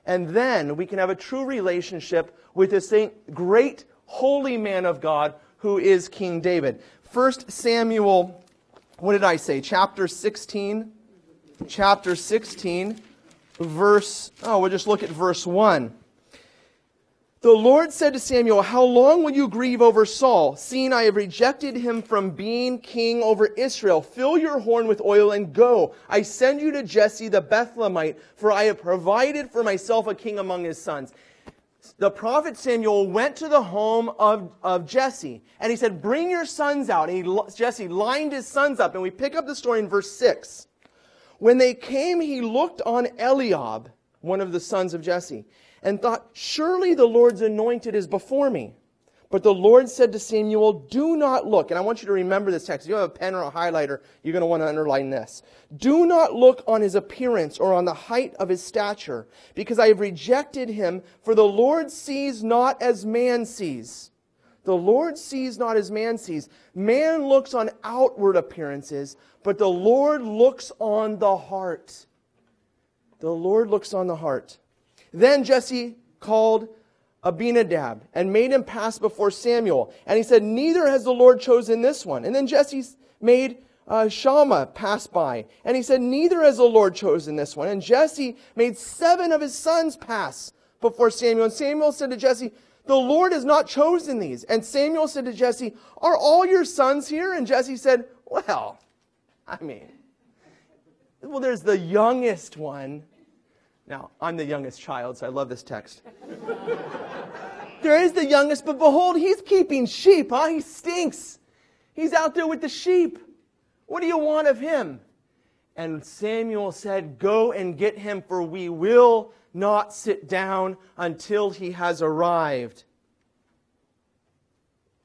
And then we can have a true relationship with this great holy man of God who is King David. 1 Samuel, what did I say? Chapter 16 chapter 16, verse, oh, we'll just look at verse 1. The Lord said to Samuel, How long will you grieve over Saul, seeing I have rejected him from being king over Israel? Fill your horn with oil and go. I send you to Jesse the Bethlehemite, for I have provided for myself a king among his sons. The prophet Samuel went to the home of, of Jesse, and he said, Bring your sons out. And he, Jesse lined his sons up, and we pick up the story in verse 6. When they came, he looked on Eliab, one of the sons of Jesse, and thought, Surely the Lord's anointed is before me. But the Lord said to Samuel, Do not look. And I want you to remember this text. If you have a pen or a highlighter, you're going to want to underline this. Do not look on his appearance or on the height of his stature, because I have rejected him, for the Lord sees not as man sees. The Lord sees not as man sees. Man looks on outward appearances, but the Lord looks on the heart. The Lord looks on the heart. Then Jesse called Abinadab and made him pass before Samuel. And he said, Neither has the Lord chosen this one. And then Jesse made uh, Shammah pass by. And he said, Neither has the Lord chosen this one. And Jesse made seven of his sons pass before Samuel. And Samuel said to Jesse, the Lord has not chosen these. And Samuel said to Jesse, Are all your sons here? And Jesse said, Well, I mean, well, there's the youngest one. Now, I'm the youngest child, so I love this text. there is the youngest, but behold, he's keeping sheep, huh? He stinks. He's out there with the sheep. What do you want of him? And Samuel said, Go and get him, for we will not sit down until he has arrived.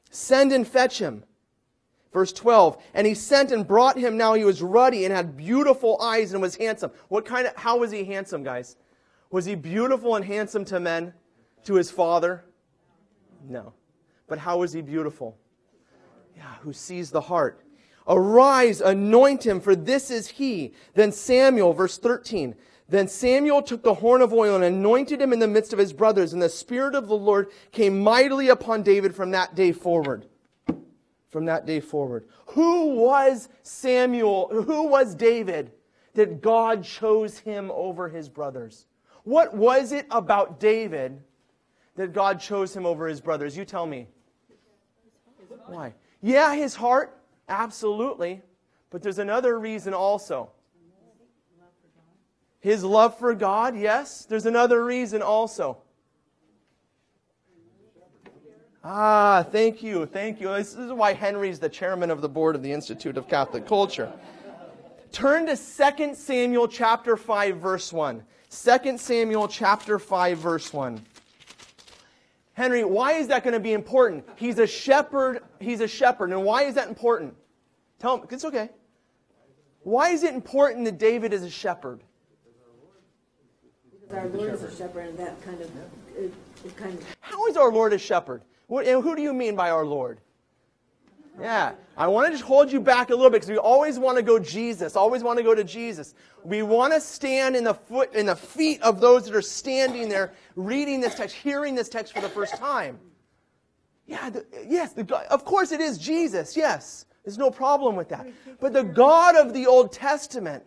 Send and fetch him. Verse 12, and he sent and brought him. Now he was ruddy and had beautiful eyes and was handsome. What kind of, how was he handsome, guys? Was he beautiful and handsome to men, to his father? No. But how was he beautiful? Yeah, who sees the heart. Arise, anoint him, for this is he. Then Samuel, verse 13, then Samuel took the horn of oil and anointed him in the midst of his brothers, and the Spirit of the Lord came mightily upon David from that day forward. From that day forward. Who was Samuel? Who was David that God chose him over his brothers? What was it about David that God chose him over his brothers? You tell me. Why? Yeah, his heart, absolutely. But there's another reason also His love for God, yes. There's another reason also. Ah, thank you, thank you. This is why Henry's the chairman of the board of the Institute of Catholic Culture. Turn to 2 Samuel chapter 5 verse 1. 2 Samuel chapter 5 verse 1. Henry, why is that going to be important? He's a shepherd, he's a shepherd. And why is that important? Tell him, it's okay. Why is it important that David is a shepherd? Because our Lord is a shepherd, and that kind of, it, it kind of. How is our Lord a shepherd? Who do you mean by our Lord? Yeah, I want to just hold you back a little bit because we always want to go Jesus. Always want to go to Jesus. We want to stand in the foot in the feet of those that are standing there, reading this text, hearing this text for the first time. Yeah, the, yes, the, of course it is Jesus. Yes, there's no problem with that. But the God of the Old Testament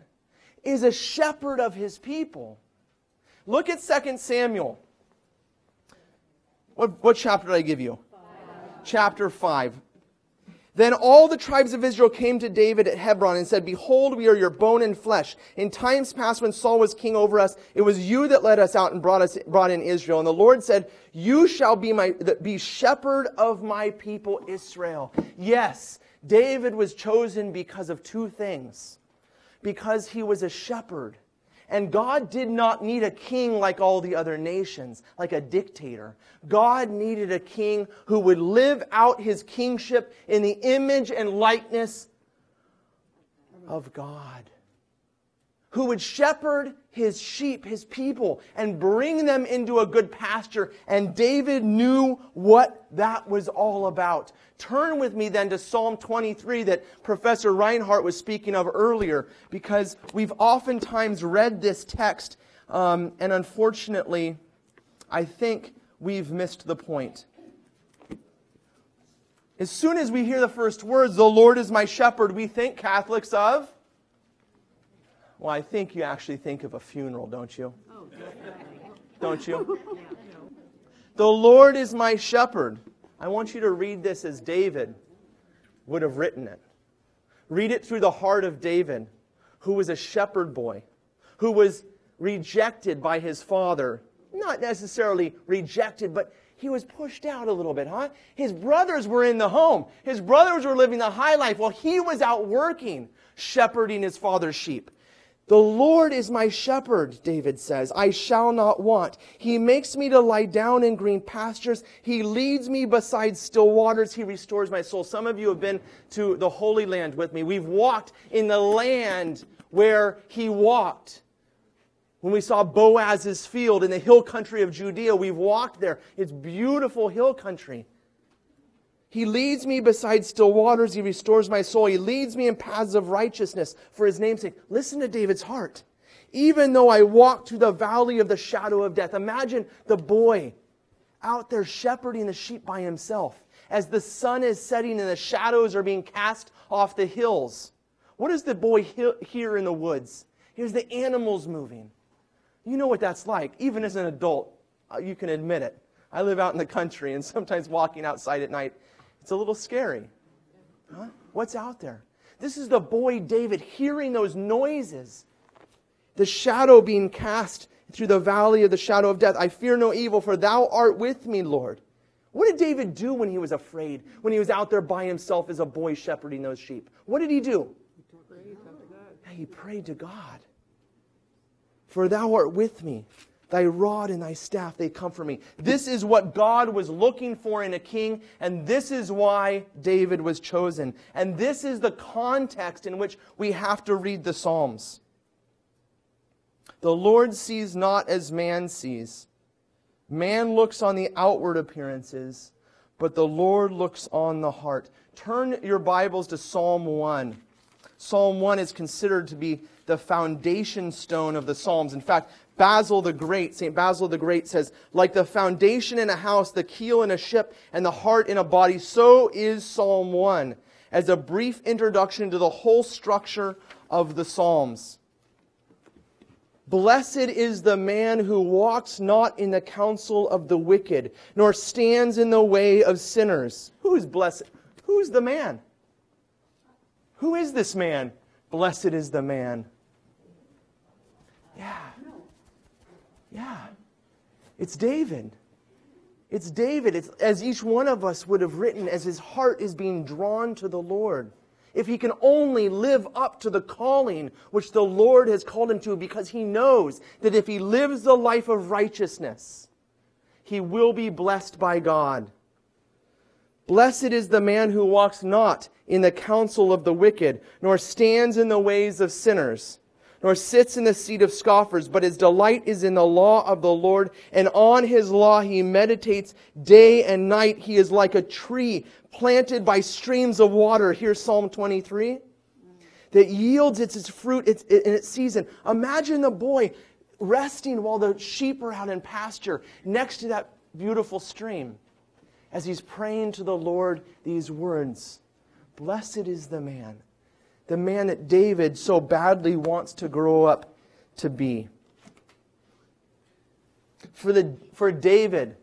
is a shepherd of His people. Look at 2 Samuel. What, what chapter did I give you? Five. Chapter 5. Then all the tribes of Israel came to David at Hebron and said, Behold, we are your bone and flesh. In times past when Saul was king over us, it was you that led us out and brought us, brought in Israel. And the Lord said, You shall be my, be shepherd of my people Israel. Yes, David was chosen because of two things. Because he was a shepherd and God did not need a king like all the other nations, like a dictator. God needed a king who would live out his kingship in the image and likeness of God who would shepherd his sheep, his people, and bring them into a good pasture. And David knew what that was all about. Turn with me then to Psalm 23 that Professor Reinhardt was speaking of earlier, because we've oftentimes read this text, um, and unfortunately, I think we've missed the point. As soon as we hear the first words, the Lord is my shepherd, we think Catholics of well, I think you actually think of a funeral, don't you? Oh, don't you? The Lord is my shepherd. I want you to read this as David would have written it. Read it through the heart of David, who was a shepherd boy, who was rejected by his father. Not necessarily rejected, but he was pushed out a little bit, huh? His brothers were in the home. His brothers were living the high life while he was out working, shepherding his father's sheep. The Lord is my shepherd, David says. I shall not want. He makes me to lie down in green pastures. He leads me beside still waters. He restores my soul. Some of you have been to the Holy Land with me. We've walked in the land where he walked. When we saw Boaz's field in the hill country of Judea, we've walked there. It's beautiful hill country. He leads me beside still waters. He restores my soul. He leads me in paths of righteousness for his name's sake. Listen to David's heart. Even though I walk through the valley of the shadow of death, imagine the boy out there shepherding the sheep by himself as the sun is setting and the shadows are being cast off the hills. What does the boy hear in the woods? Here's the animals moving. You know what that's like. Even as an adult, uh, you can admit it. I live out in the country, and sometimes walking outside at night, it's a little scary. Huh? What's out there? This is the boy David hearing those noises. The shadow being cast through the valley of the shadow of death. I fear no evil, for thou art with me, Lord. What did David do when he was afraid, when he was out there by himself as a boy shepherding those sheep? What did he do? He prayed to God. For thou art with me. Thy rod and thy staff, they comfort me. This is what God was looking for in a king, and this is why David was chosen. And this is the context in which we have to read the Psalms. The Lord sees not as man sees. Man looks on the outward appearances, but the Lord looks on the heart. Turn your Bibles to Psalm 1. Psalm 1 is considered to be the foundation stone of the Psalms. In fact, Basil the Great, St. Basil the Great says, like the foundation in a house, the keel in a ship, and the heart in a body, so is Psalm 1 as a brief introduction to the whole structure of the Psalms. Blessed is the man who walks not in the counsel of the wicked, nor stands in the way of sinners. Who is blessed? Who's the man? Who is this man? Blessed is the man. Yeah. Yeah, it's David. It's David. It's as each one of us would have written as his heart is being drawn to the Lord. If he can only live up to the calling which the Lord has called him to, because he knows that if he lives the life of righteousness, he will be blessed by God. Blessed is the man who walks not in the counsel of the wicked, nor stands in the ways of sinners, nor sits in the seat of scoffers, but his delight is in the law of the Lord, and on his law he meditates day and night. He is like a tree planted by streams of water. Here's Psalm 23. That yields its, fruit in its season. Imagine the boy resting while the sheep are out in pasture next to that beautiful stream as he's praying to the Lord these words Blessed is the man, the man that David so badly wants to grow up to be. For, the, for David,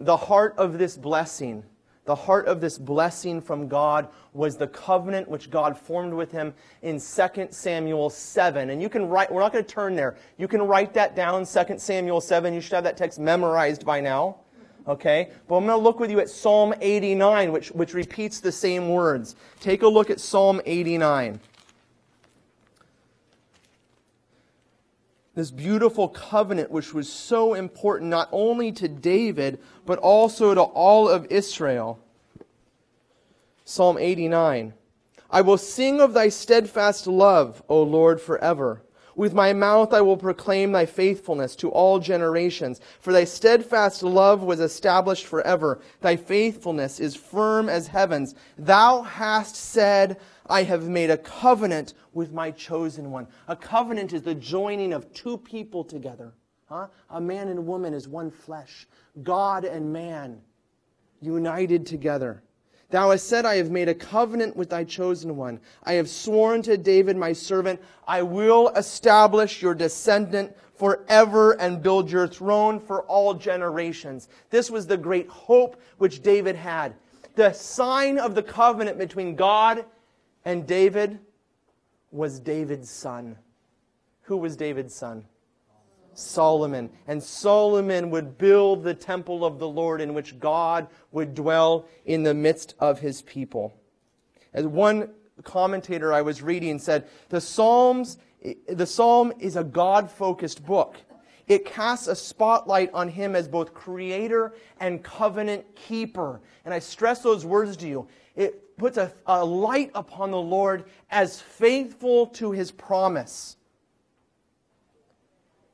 the heart of this blessing, the heart of this blessing from God was the covenant which God formed with him in 2 Samuel 7. And you can write, we're not going to turn there. You can write that down, 2 Samuel 7. You should have that text memorized by now. Okay? But I'm going to look with you at Psalm 89, which, which repeats the same words. Take a look at Psalm 89. This beautiful covenant, which was so important not only to David, but also to all of Israel. Psalm 89. I will sing of thy steadfast love, O Lord, forever. With my mouth I will proclaim thy faithfulness to all generations. For thy steadfast love was established forever. Thy faithfulness is firm as heavens. Thou hast said, I have made a covenant with my chosen one. A covenant is the joining of two people together. Huh? A man and woman is one flesh. God and man united together. Thou hast said, I have made a covenant with thy chosen one. I have sworn to David my servant, I will establish your descendant forever and build your throne for all generations. This was the great hope which David had. The sign of the covenant between God and David was David's son. Who was David's son? Solomon. And Solomon would build the temple of the Lord in which God would dwell in the midst of his people. As one commentator I was reading said, the Psalms, the Psalm is a God focused book. It casts a spotlight on him as both creator and covenant keeper. And I stress those words to you. It puts a, a light upon the Lord as faithful to his promise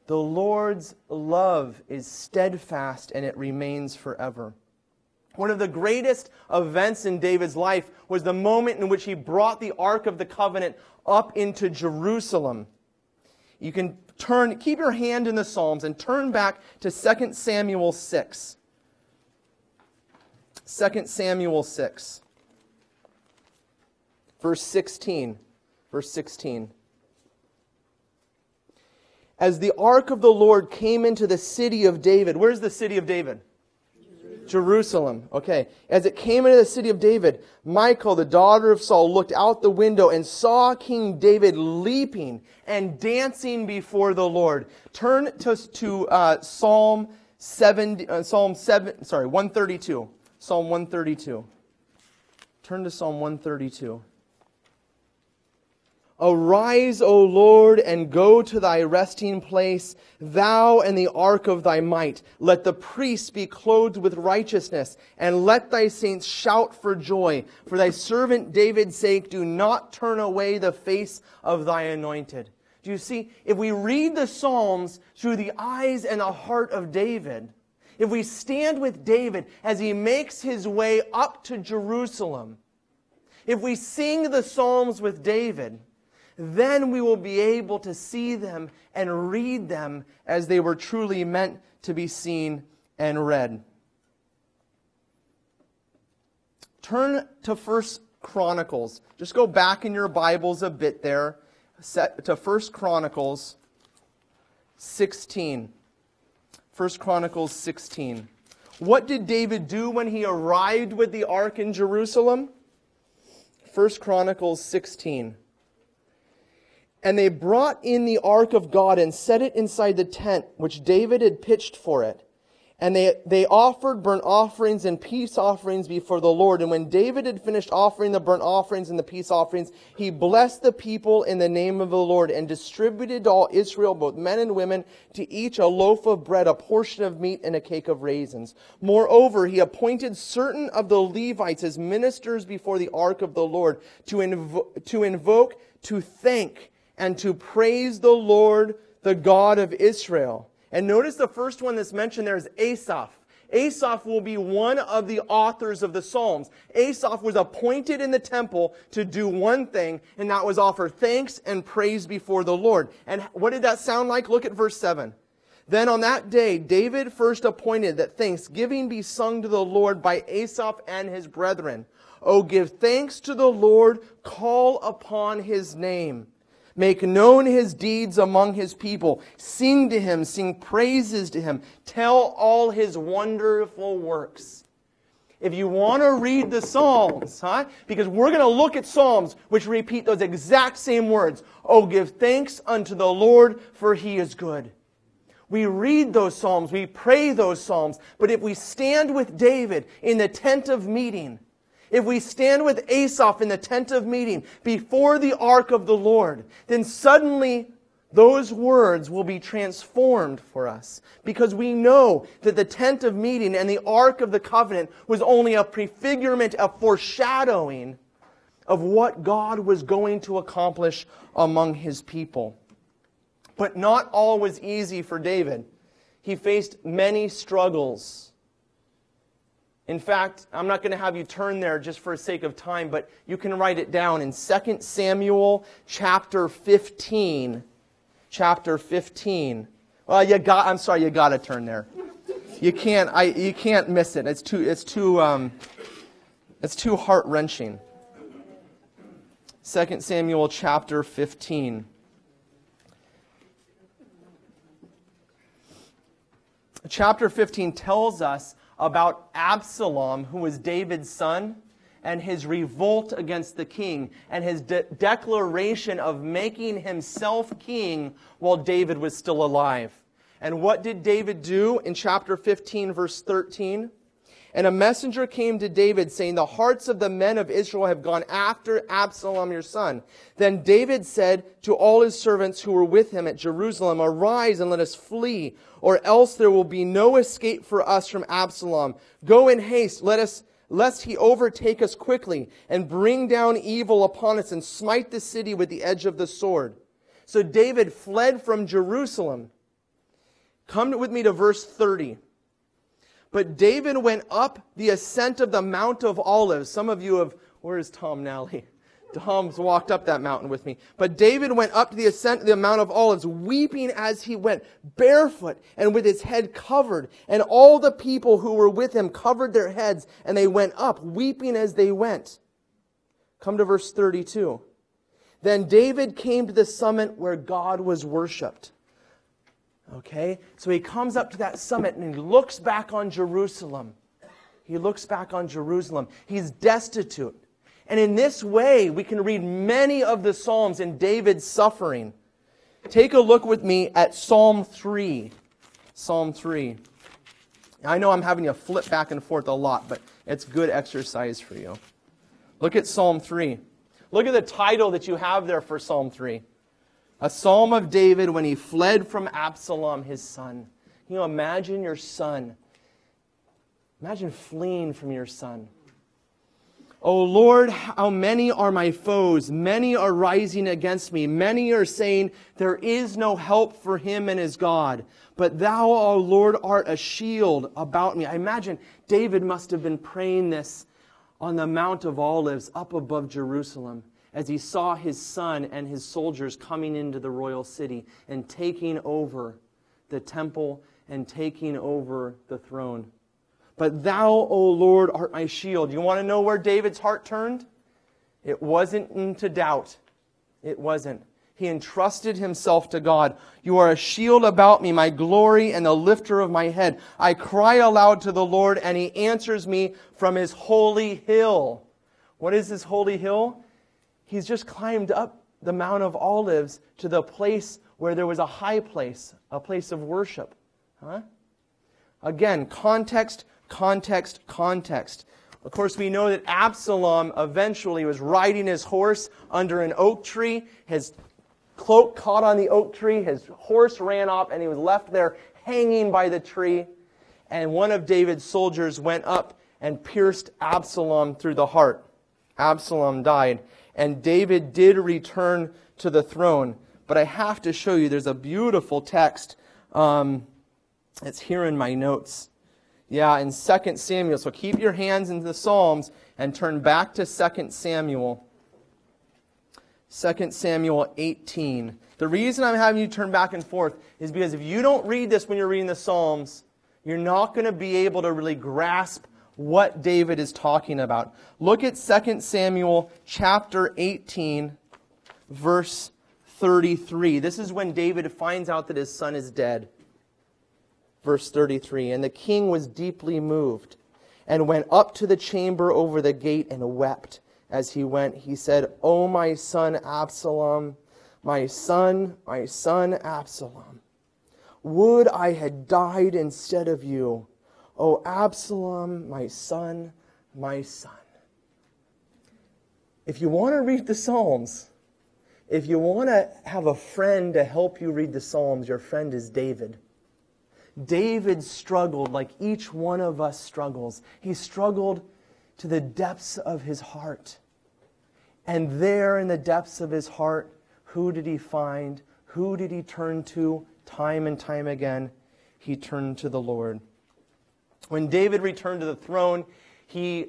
the Lord's love is steadfast and it remains forever. One of the greatest events in David's life was the moment in which he brought the Ark of the Covenant up into Jerusalem. You can turn, keep your hand in the Psalms and turn back to 2 Samuel 6. 2 Samuel 6, verse 16. Verse 16 as the ark of the Lord came into the city of David. Where's the city of David? Jerusalem. Okay. As it came into the city of David, Michal, the daughter of Saul, looked out the window and saw King David leaping and dancing before the Lord. Turn to, to uh, Psalm 7, uh, Psalm 7, sorry, 132. Psalm 132. Turn to Psalm 132. Arise, O Lord, and go to thy resting place, thou and the ark of thy might. Let the priests be clothed with righteousness, and let thy saints shout for joy. For thy servant David's sake, do not turn away the face of thy anointed. Do you see? If we read the Psalms through the eyes and the heart of David, if we stand with David as he makes his way up to Jerusalem, if we sing the Psalms with David, then we will be able to see them and read them as they were truly meant to be seen and read. Turn to First Chronicles. Just go back in your Bibles a bit there to First Chronicles 16. First Chronicles 16. What did David do when he arrived with the ark in Jerusalem? First Chronicles 16. And they brought in the ark of God and set it inside the tent which David had pitched for it. And they, they offered burnt offerings and peace offerings before the Lord. And when David had finished offering the burnt offerings and the peace offerings, he blessed the people in the name of the Lord and distributed to all Israel, both men and women, to each a loaf of bread, a portion of meat, and a cake of raisins. Moreover, he appointed certain of the Levites as ministers before the ark of the Lord to, invo- to invoke, to thank, and to praise the Lord, the God of Israel. And notice the first one that's mentioned there is Asaph. Asaph will be one of the authors of the Psalms. Asaph was appointed in the temple to do one thing, and that was offer thanks and praise before the Lord. And what did that sound like? Look at verse 7. Then on that day, David first appointed that thanksgiving be sung to the Lord by Asaph and his brethren. Oh, give thanks to the Lord, call upon his name. Make known his deeds among his people. Sing to him, sing praises to him. Tell all his wonderful works. If you want to read the Psalms, huh? Because we're going to look at Psalms which repeat those exact same words. Oh, give thanks unto the Lord, for he is good. We read those Psalms, we pray those Psalms, but if we stand with David in the tent of meeting, if we stand with Asaph in the tent of meeting before the ark of the Lord, then suddenly those words will be transformed for us because we know that the tent of meeting and the ark of the covenant was only a prefigurement, a foreshadowing of what God was going to accomplish among his people. But not all was easy for David. He faced many struggles. In fact, I'm not going to have you turn there just for the sake of time, but you can write it down in 2 Samuel chapter 15. Chapter 15. Well, you got, I'm sorry, you got to turn there. You can't, I, you can't miss it. It's too, it's too, um, it's too heart wrenching. 2 Samuel chapter 15. Chapter 15 tells us about Absalom, who was David's son, and his revolt against the king, and his de- declaration of making himself king while David was still alive. And what did David do in chapter 15, verse 13? And a messenger came to David saying, The hearts of the men of Israel have gone after Absalom your son. Then David said to all his servants who were with him at Jerusalem, Arise and let us flee or else there will be no escape for us from Absalom. Go in haste, let us, lest he overtake us quickly and bring down evil upon us and smite the city with the edge of the sword. So David fled from Jerusalem. Come with me to verse 30. But David went up the ascent of the Mount of Olives. Some of you have, where is Tom Nally? Tom's walked up that mountain with me. But David went up to the ascent of the Mount of Olives, weeping as he went, barefoot and with his head covered. And all the people who were with him covered their heads, and they went up, weeping as they went. Come to verse 32. Then David came to the summit where God was worshiped. Okay? So he comes up to that summit and he looks back on Jerusalem. He looks back on Jerusalem. He's destitute. And in this way, we can read many of the Psalms in David's suffering. Take a look with me at Psalm 3. Psalm 3. I know I'm having you flip back and forth a lot, but it's good exercise for you. Look at Psalm 3. Look at the title that you have there for Psalm 3. A psalm of David when he fled from Absalom, his son. You imagine your son? Imagine fleeing from your son. O Lord, how many are my foes? Many are rising against me. Many are saying, There is no help for him and his God. But thou, O Lord, art a shield about me. I imagine David must have been praying this on the Mount of Olives up above Jerusalem as he saw his son and his soldiers coming into the royal city and taking over the temple and taking over the throne. But thou, O Lord, art my shield. You want to know where David's heart turned? It wasn't into doubt. It wasn't. He entrusted himself to God. You are a shield about me, my glory and the lifter of my head. I cry aloud to the Lord, and he answers me from his holy hill. What is this holy hill? He's just climbed up the Mount of Olives to the place where there was a high place, a place of worship. Huh? Again, context, context, context. Of course, we know that Absalom eventually was riding his horse under an oak tree. His cloak caught on the oak tree. His horse ran off, and he was left there hanging by the tree. And one of David's soldiers went up and pierced Absalom through the heart. Absalom died. And David did return to the throne. But I have to show you, there's a beautiful text. Um, it's here in my notes. Yeah, in 2 Samuel. So keep your hands in the Psalms and turn back to 2 Samuel. 2 Samuel 18. The reason I'm having you turn back and forth is because if you don't read this when you're reading the Psalms, you're not going to be able to really grasp what David is talking about. Look at 2 Samuel chapter 18, verse 33. This is when David finds out that his son is dead. Verse 33 And the king was deeply moved and went up to the chamber over the gate and wept. As he went, he said, O my son Absalom, my son, my son Absalom, would I had died instead of you. O Absalom, my son, my son. If you want to read the Psalms, if you want to have a friend to help you read the Psalms, your friend is David. David struggled like each one of us struggles. He struggled to the depths of his heart. And there in the depths of his heart, who did he find? Who did he turn to time and time again? He turned to the Lord. When David returned to the throne, he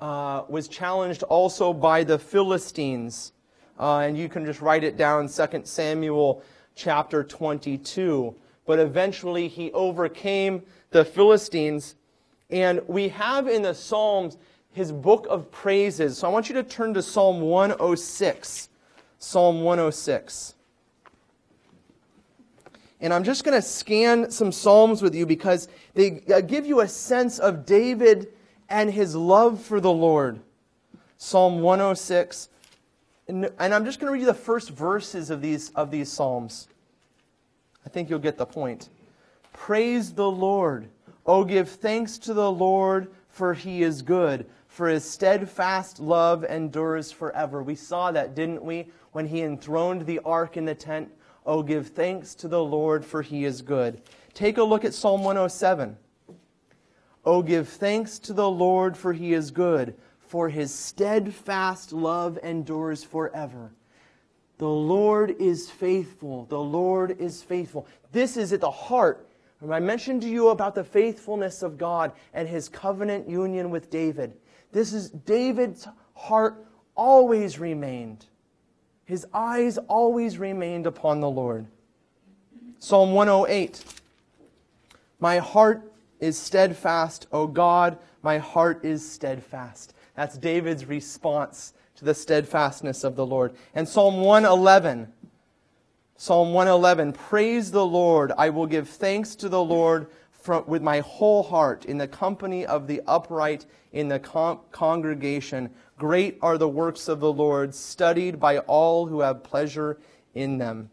uh, was challenged also by the Philistines. Uh, and you can just write it down, 2 Samuel chapter 22. But eventually he overcame the Philistines. And we have in the Psalms his book of praises. So I want you to turn to Psalm 106. Psalm 106. And I'm just going to scan some Psalms with you because they uh, give you a sense of David and his love for the Lord. Psalm 106. And, I'm just going to read you the first verses of these, of these Psalms. I think you'll get the point. Praise the Lord. Oh, give thanks to the Lord, for he is good, for his steadfast love endures forever. We saw that, didn't we, when he enthroned the ark in the tent? Oh, give thanks to the Lord, for he is good. Take a look at Psalm 107. Oh, give thanks to the Lord, for he is good, for his steadfast love endures forever. The Lord is faithful. The Lord is faithful. This is at the heart. I mentioned to you about the faithfulness of God and his covenant union with David. This is David's heart always remained. His eyes always remained upon the Lord. Psalm 108 My heart is steadfast, O God, my heart is steadfast. That's David's response to the steadfastness of the Lord. And Psalm 111 Psalm 111 Praise the Lord, I will give thanks to the Lord from, with my whole heart in the company of the upright in the con- congregation. Great are the works of the Lord, studied by all who have pleasure in them.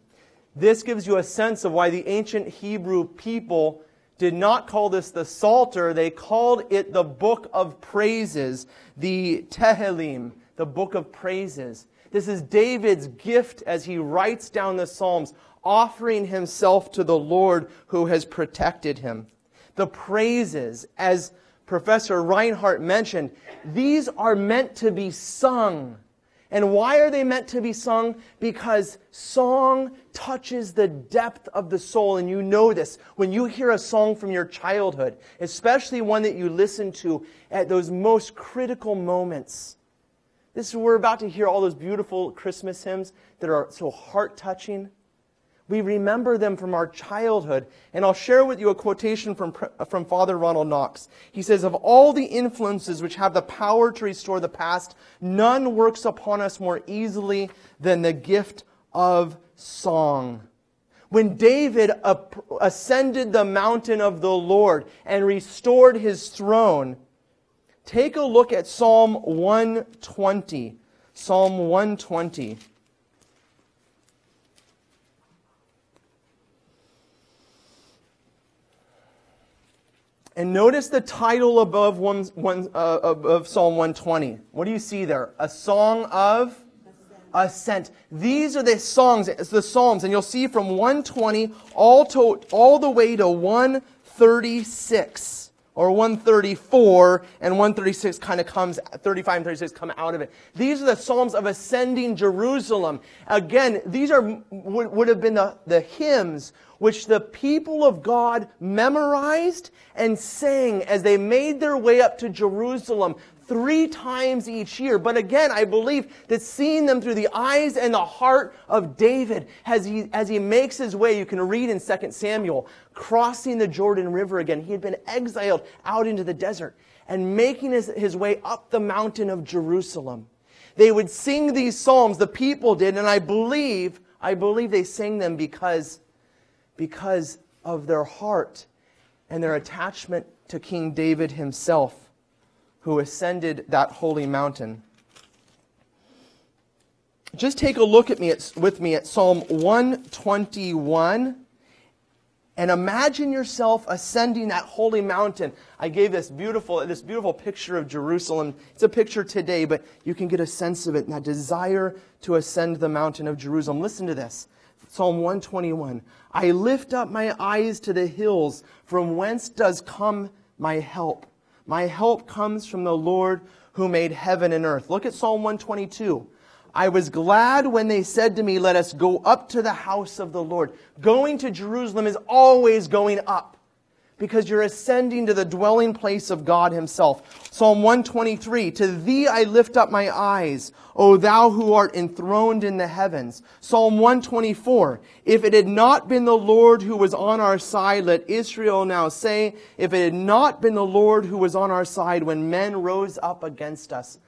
This gives you a sense of why the ancient Hebrew people did not call this the Psalter, they called it the book of praises, the Tehillim, the book of praises. This is David's gift as he writes down the Psalms, offering himself to the Lord who has protected him. The praises, as Professor Reinhardt mentioned, these are meant to be sung. And why are they meant to be sung? Because song touches the depth of the soul. And you know this when you hear a song from your childhood, especially one that you listen to at those most critical moments. This is we're about to hear all those beautiful Christmas hymns that are so heart touching. We remember them from our childhood. And I'll share with you a quotation from, from Father Ronald Knox. He says, Of all the influences which have the power to restore the past, none works upon us more easily than the gift of song. When David ascended the mountain of the Lord and restored his throne, take a look at Psalm 120. Psalm 120. And notice the title above one, one, uh, of Psalm 120. What do you see there? A song of ascent. These are the songs, the Psalms, and you'll see from 120 all, to, all the way to 136 or 134 and 136 kind of comes 35 and 36 come out of it these are the psalms of ascending jerusalem again these are would, would have been the, the hymns which the people of god memorized and sang as they made their way up to jerusalem three times each year. But again, I believe that seeing them through the eyes and the heart of David as he, as he makes his way, you can read in 2 Samuel, crossing the Jordan River again. He had been exiled out into the desert and making his, his way up the mountain of Jerusalem. They would sing these psalms, the people did, and I believe, I believe they sang them because, because of their heart and their attachment to King David himself who ascended that holy mountain. Just take a look at me at, with me at Psalm 121 and imagine yourself ascending that holy mountain. I gave this beautiful, this beautiful picture of Jerusalem. It's a picture today, but you can get a sense of it and that desire to ascend the mountain of Jerusalem. Listen to this. Psalm 121. I lift up my eyes to the hills, from whence does come my help? My help comes from the Lord who made heaven and earth. Look at Psalm 122. I was glad when they said to me, Let us go up to the house of the Lord. Going to Jerusalem is always going up because you're ascending to the dwelling place of God Himself. Psalm 123 To thee I lift up my eyes, O thou who art enthroned in the heavens. Psalm 124 If it had not been the Lord who was on our side, let Israel now say, If it had not been the Lord who was on our side when men rose up against us.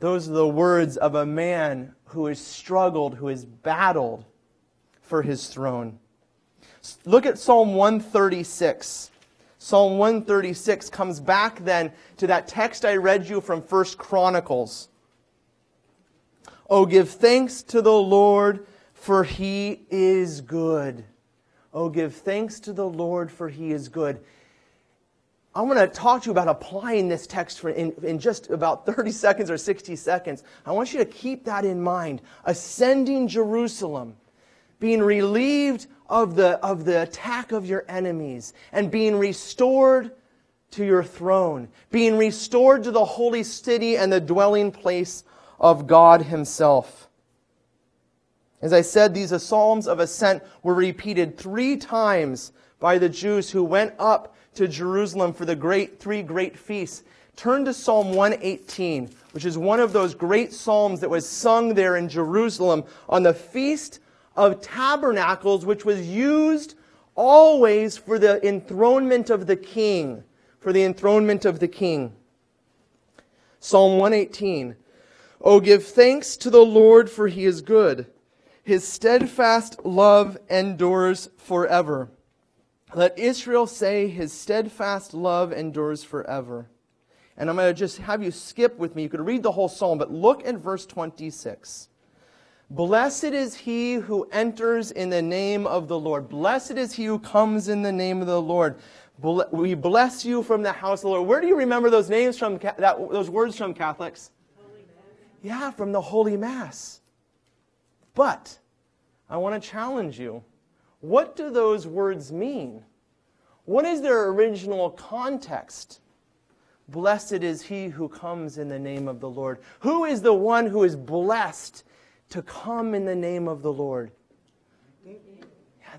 Those are the words of a man who has struggled, who has battled for his throne. Look at Psalm 136. Psalm 136 comes back then to that text I read you from First Chronicles. Oh, give thanks to the Lord, for he is good. Oh, give thanks to the Lord, for he is good. I want to talk to you about applying this text for in, in just about 30 seconds or 60 seconds. I want you to keep that in mind. Ascending Jerusalem, being relieved of the, of the attack of your enemies and being restored to your throne, being restored to the holy city and the dwelling place of God Himself. As I said, these psalms of ascent were repeated three times by the Jews who went up to Jerusalem for the great three great feasts. Turn to Psalm 118, which is one of those great psalms that was sung there in Jerusalem on the feast of tabernacles, which was used always for the enthronement of the king. For the enthronement of the king. Psalm 118. Oh, give thanks to the Lord, for he is good. His steadfast love endures forever. Let Israel say, His steadfast love endures forever. And I'm going to just have you skip with me. You could read the whole psalm, but look at verse 26. Blessed is he who enters in the name of the Lord. Blessed is he who comes in the name of the Lord. We bless you from the house of the Lord. Where do you remember those names from, that, those words from Catholics? Yeah, from the Holy Mass. But I want to challenge you. What do those words mean? What is their original context? Blessed is he who comes in the name of the Lord. Who is the one who is blessed to come in the name of the Lord.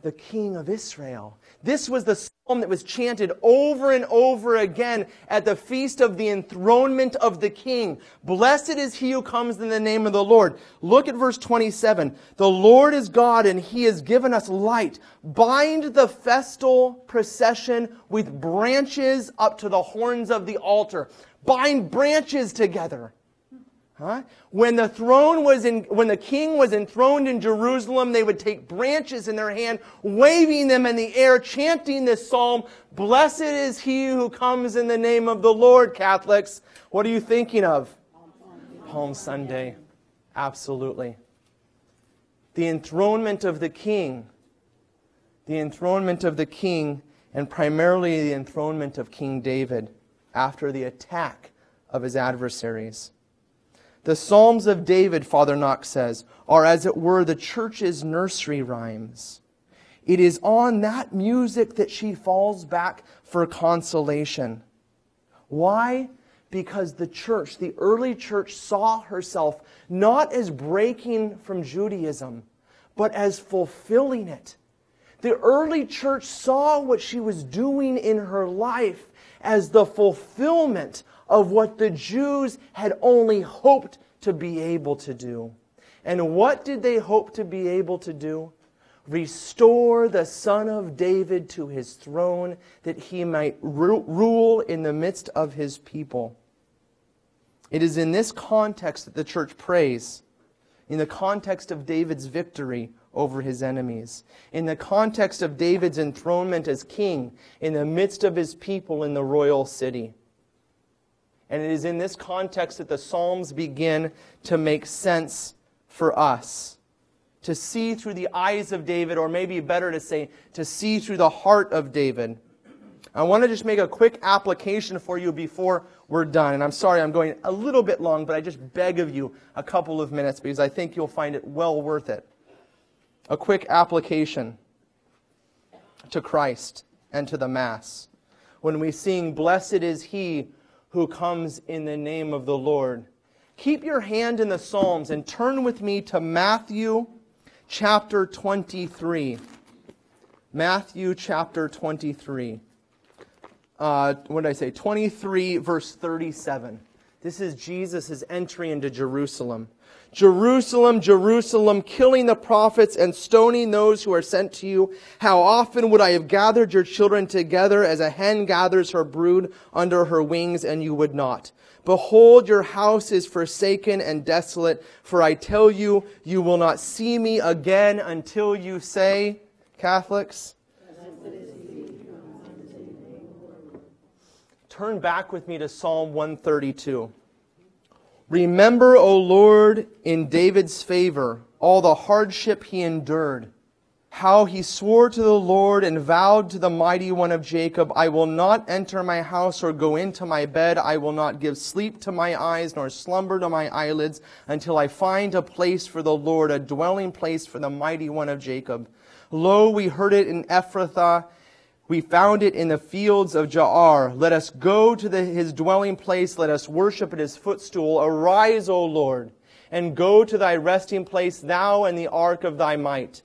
The King of Israel. This was the psalm that was chanted over and over again at the feast of the enthronement of the King. Blessed is he who comes in the name of the Lord. Look at verse 27. The Lord is God and he has given us light. Bind the festal procession with branches up to the horns of the altar. Bind branches together. Huh? When the throne was in, when the king was enthroned in Jerusalem, they would take branches in their hand, waving them in the air, chanting this psalm, Blessed is he who comes in the name of the Lord, Catholics. What are you thinking of? Palm Sunday. Absolutely. The enthronement of the king. The enthronement of the king and primarily the enthronement of King David after the attack of his adversaries. The Psalms of David, Father Knox says, are as it were the church's nursery rhymes. It is on that music that she falls back for consolation. Why? Because the church, the early church, saw herself not as breaking from Judaism, but as fulfilling it. The early church saw what she was doing in her life as the fulfillment of what the Jews had only hoped to be able to do. And what did they hope to be able to do? Restore the son of David to his throne that he might ru- rule in the midst of his people. It is in this context that the church prays, in the context of David's victory over his enemies, in the context of David's enthronement as king in the midst of his people in the royal city. And it is in this context that the Psalms begin to make sense for us to see through the eyes of David, or maybe better to say, to see through the heart of David. I want to just make a quick application for you before we're done. And I'm sorry I'm going a little bit long, but I just beg of you a couple of minutes because I think you'll find it well worth it. A quick application to Christ and to the Mass. When we sing, Blessed is he who comes in the name of the Lord. Keep your hand in the Psalms and turn with me to Matthew chapter 23. Matthew chapter 23. Uh, what did I say? 23, verse 37. This is Jesus' entry into Jerusalem. Jerusalem, Jerusalem, killing the prophets and stoning those who are sent to you. How often would I have gathered your children together as a hen gathers her brood under her wings, and you would not? Behold, your house is forsaken and desolate, for I tell you, you will not see me again until you say, Catholics, turn back with me to Psalm 132. Remember, O Lord, in David's favor, all the hardship he endured how he swore to the Lord and vowed to the mighty one of Jacob, I will not enter my house or go into my bed. I will not give sleep to my eyes nor slumber to my eyelids until I find a place for the Lord, a dwelling place for the mighty one of Jacob. Lo, we heard it in Ephrathah. We found it in the fields of Jaar. Let us go to the, his dwelling place. Let us worship at his footstool. Arise, O Lord, and go to thy resting place, thou and the ark of thy might.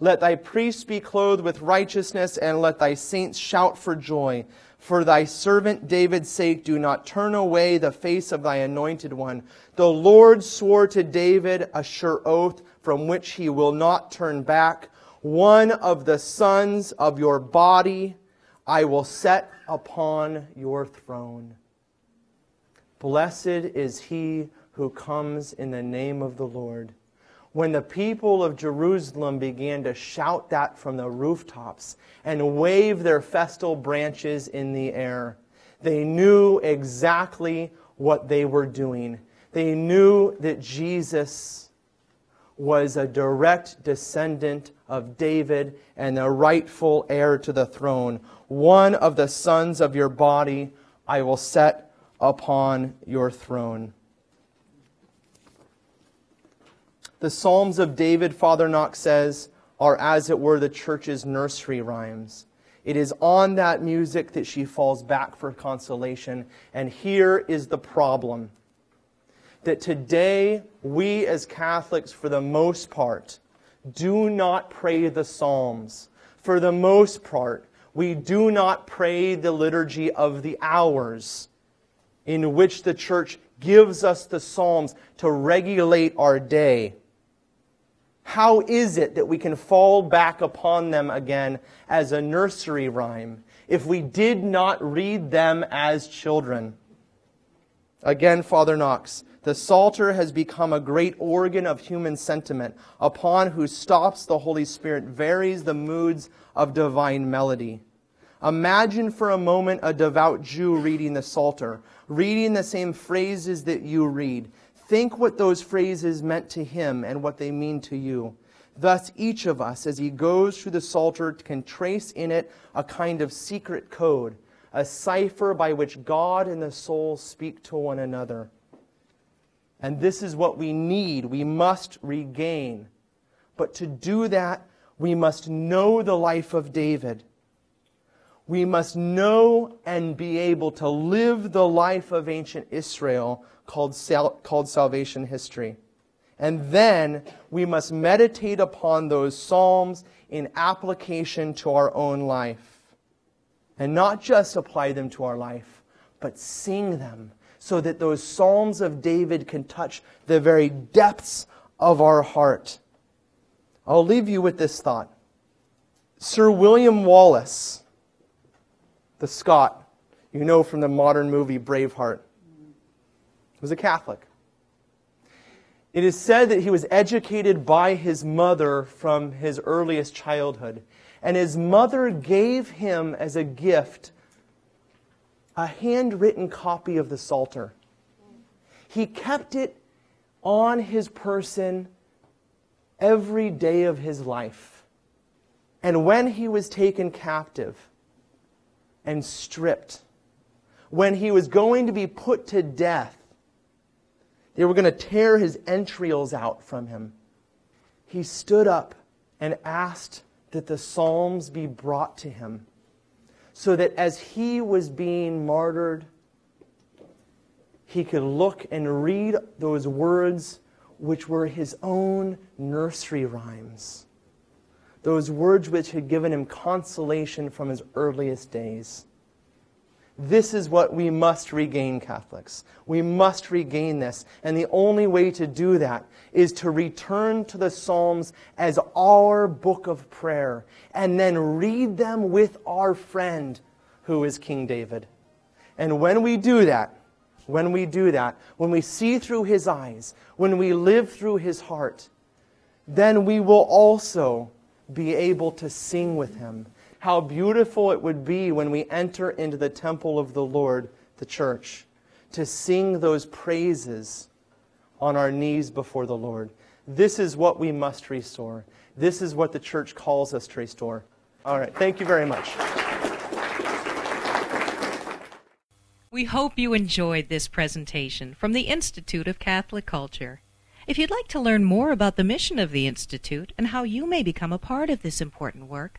Let thy priests be clothed with righteousness, and let thy saints shout for joy. For thy servant David's sake, do not turn away the face of thy anointed one. The Lord swore to David a sure oath from which he will not turn back. One of the sons of your body I will set upon your throne. Blessed is he who comes in the name of the Lord when the people of Jerusalem began to shout that from the rooftops and wave their festal branches in the air, they knew exactly what they were doing. They knew that Jesus was a direct descendant of David and the rightful heir to the throne. One of the sons of your body I will set upon your throne. The Psalms of David, Father Knox says, are as it were the church's nursery rhymes. It is on that music that she falls back for consolation. And here is the problem that today we as Catholics, for the most part, do not pray the Psalms. For the most part, we do not pray the liturgy of the hours in which the church gives us the Psalms to regulate our day. How is it that we can fall back upon them again as a nursery rhyme if we did not read them as children? Again, Father Knox, the Psalter has become a great organ of human sentiment, upon whose stops the Holy Spirit varies the moods of divine melody. Imagine for a moment a devout Jew reading the Psalter, reading the same phrases that you read, Think what those phrases meant to him and what they mean to you. Thus, each of us, as he goes through the Psalter, can trace in it a kind of secret code, a cipher by which God and the soul speak to one another. And this is what we need, we must regain. But to do that, we must know the life of David. We must know and be able to live the life of ancient Israel called, sal- called salvation history. And then we must meditate upon those Psalms in application to our own life. And not just apply them to our life, but sing them so that those Psalms of David can touch the very depths of our heart. I'll leave you with this thought. Sir William Wallace, the Scot, you know from the modern movie Braveheart, was a Catholic. It is said that he was educated by his mother from his earliest childhood. And his mother gave him as a gift a handwritten copy of the Psalter. He kept it on his person every day of his life. And when he was taken captive and stripped, when he was going to be put to death, they were going to tear his entrails out from him. He stood up and asked that the Psalms be brought to him so that as he was being martyred, he could look and read those words which were his own nursery rhymes, those words which had given him consolation from his earliest days. This is what we must regain, Catholics. We must regain this. And the only way to do that is to return to the Psalms as our book of prayer and then read them with our friend who is King David. And when we do that, when we do that, when we see through his eyes, when we live through his heart, then we will also be able to sing with him how beautiful it would be when we enter into the temple of the Lord, the church, to sing those praises on our knees before the Lord. This is what we must restore. This is what the church calls us to restore. All right, thank you very much. We hope you enjoyed this presentation from the Institute of Catholic Culture. If you'd like to learn more about the mission of the Institute and how you may become a part of this important work,